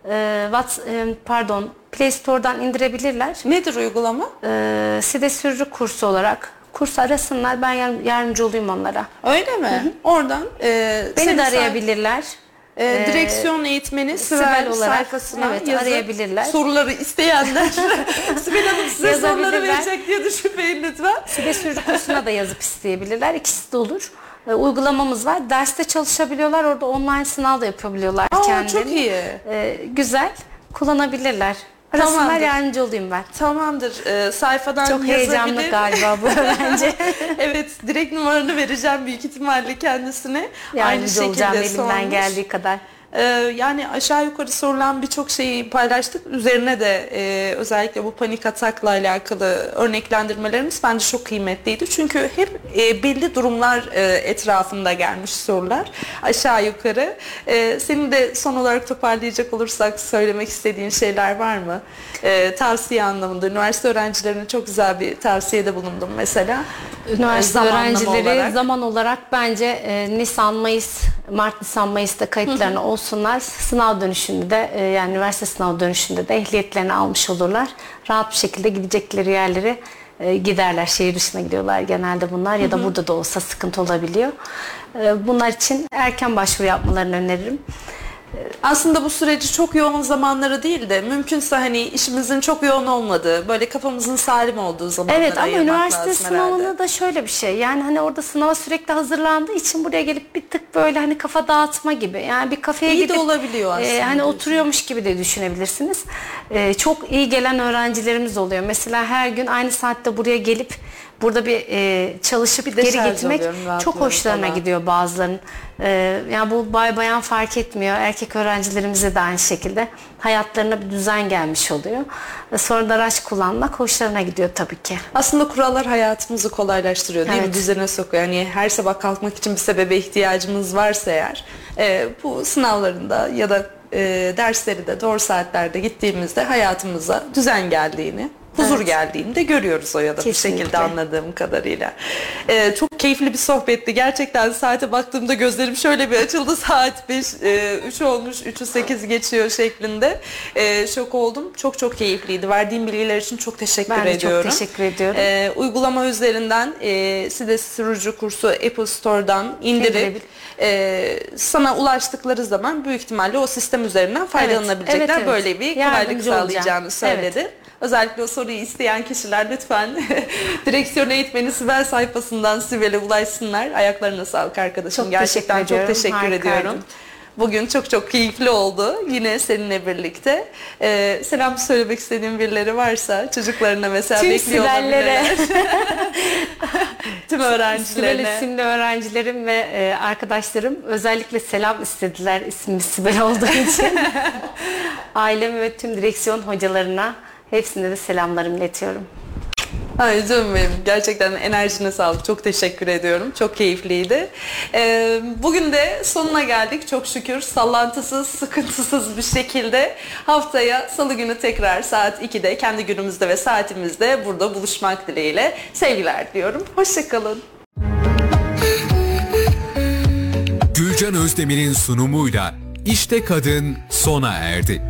C: Ee, What, e, pardon Play Store'dan indirebilirler.
B: Nedir uygulama?
C: Ee, SİDE sürücü kursu olarak kurs arasınlar. Ben yar- yardımcı olayım onlara.
B: Öyle mi? Oradan e,
C: Beni de arayabilirler.
B: E, direksiyon eğitmeni Sibel,
C: Sibel olarak,
B: sayfasına
C: evet,
B: yazıp
C: arayabilirler.
B: soruları isteyenler Sibel Hanım size soruları verecek diye düşünmeyin lütfen.
C: SİDE sürücü kursuna da yazıp isteyebilirler. İkisi de olur. Ee, uygulamamız var. Derste çalışabiliyorlar. Orada online sınav da yapabiliyorlar
B: Aa,
C: kendileri.
B: çok iyi.
C: Ee, güzel. Kullanabilirler. Arasınlar
B: Tamamdır.
C: yardımcı olayım ben.
B: Tamamdır. Ee, sayfadan
C: Çok heyecanlı
B: yazabilir.
C: galiba bu öğrenci.
B: evet, direkt numaranı vereceğim büyük ihtimalle kendisine.
C: Yardımcı olacağım elimden
B: sormuş.
C: geldiği kadar.
B: Ee, yani aşağı yukarı sorulan birçok şeyi paylaştık. Üzerine de e, özellikle bu panik atakla alakalı örneklendirmelerimiz bence çok kıymetliydi. Çünkü hep e, belli durumlar e, etrafında gelmiş sorular aşağı yukarı. E, senin de son olarak toparlayacak olursak söylemek istediğin şeyler var mı? E, tavsiye anlamında üniversite öğrencilerine çok güzel bir tavsiyede bulundum mesela.
C: Üniversite
B: Zamanlama
C: öğrencileri
B: olarak.
C: zaman olarak bence e, Nisan, Mayıs, Mart, Nisan, Mayıs'ta kayıtlarını olsunlar. Sınav dönüşünde de e, yani üniversite sınav dönüşünde de ehliyetlerini almış olurlar. Rahat bir şekilde gidecekleri yerlere giderler. Şehir dışına gidiyorlar genelde bunlar ya da burada da olsa sıkıntı olabiliyor. E, bunlar için erken başvuru yapmalarını öneririm.
B: Aslında bu süreci çok yoğun zamanları değil de mümkünse hani işimizin çok yoğun olmadığı, böyle kafamızın salim olduğu zamanlara
C: Evet ama
B: ayırmak
C: üniversite
B: lazım herhalde.
C: da şöyle bir şey. Yani hani orada sınava sürekli hazırlandığı için buraya gelip bir tık böyle hani kafa dağıtma gibi. Yani bir kafeye
B: İyi de
C: gidip
B: olabiliyor aslında
C: e, hani oturuyormuş gibi de düşünebilirsiniz. E, çok iyi gelen öğrencilerimiz oluyor. Mesela her gün aynı saatte buraya gelip burada bir e, çalışıp geri
B: deşarj
C: gitmek çok hoşlarına
B: falan.
C: gidiyor bazılarının. E, yani bu bay bayan fark etmiyor. Erkek öğrencilerimize de aynı şekilde hayatlarına bir düzen gelmiş oluyor. E, sonra da araç kullanmak hoşlarına gidiyor tabii ki.
B: Aslında kurallar hayatımızı kolaylaştırıyor değil mi?
C: Evet.
B: Düzene sokuyor. Yani her sabah kalkmak için bir sebebe ihtiyacımız varsa eğer e, bu sınavlarında ya da e, dersleri de doğru saatlerde gittiğimizde hayatımıza düzen geldiğini, huzur
C: Evet.
B: geldiğini de görüyoruz o ya da bir şekilde anladığım kadarıyla. E, çok keyifli bir sohbetti. Gerçekten saate baktığımda gözlerim şöyle bir açıldı. Saat 5, 3 olmuş, 3'ü 8 geçiyor şeklinde. E, şok oldum. Çok çok keyifliydi. Verdiğim bilgiler için çok teşekkür
C: Ben de çok
B: ediyorum.
C: teşekkür ediyorum.
B: E, uygulama üzerinden e, SİDE sürücü kursu Apple Store'dan indirip e, sana ulaştıkları zaman büyük ihtimalle o sistem üzerinden faydalanabilecekler.
C: evet, evet.
B: Böyle bir
C: Yardımcı
B: kolaylık
C: olacağım.
B: sağlayacağını söyledi. Özellikle o soruyu isteyen kişiler lütfen direksiyon eğitmeni Sibel sayfasından Sibel'e ulaşsınlar. Ayaklarına sağlık arkadaşım.
C: Çok
B: Gerçekten
C: teşekkür
B: çok
C: ediyorum.
B: teşekkür
C: Harikaydın.
B: ediyorum. Bugün çok çok keyifli oldu. Yine seninle birlikte. Ee, selam söylemek istediğin birileri varsa çocuklarına mesela
C: Tüm
B: bekliyor
C: Sibel'lere.
B: Tüm
C: Sibel
B: öğrencilerine.
C: isimli öğrencilerim ve e, arkadaşlarım özellikle selam istediler ismi Sibel olduğu için. Aileme ve tüm direksiyon hocalarına hepsine de selamlarımı iletiyorum.
B: Ay canım benim. Gerçekten enerjine sağlık. Çok teşekkür ediyorum. Çok keyifliydi. Ee, bugün de sonuna geldik. Çok şükür sallantısız, sıkıntısız bir şekilde haftaya salı günü tekrar saat 2'de kendi günümüzde ve saatimizde burada buluşmak dileğiyle sevgiler diyorum. Hoşçakalın.
A: Gülcan Özdemir'in sunumuyla İşte Kadın sona erdi.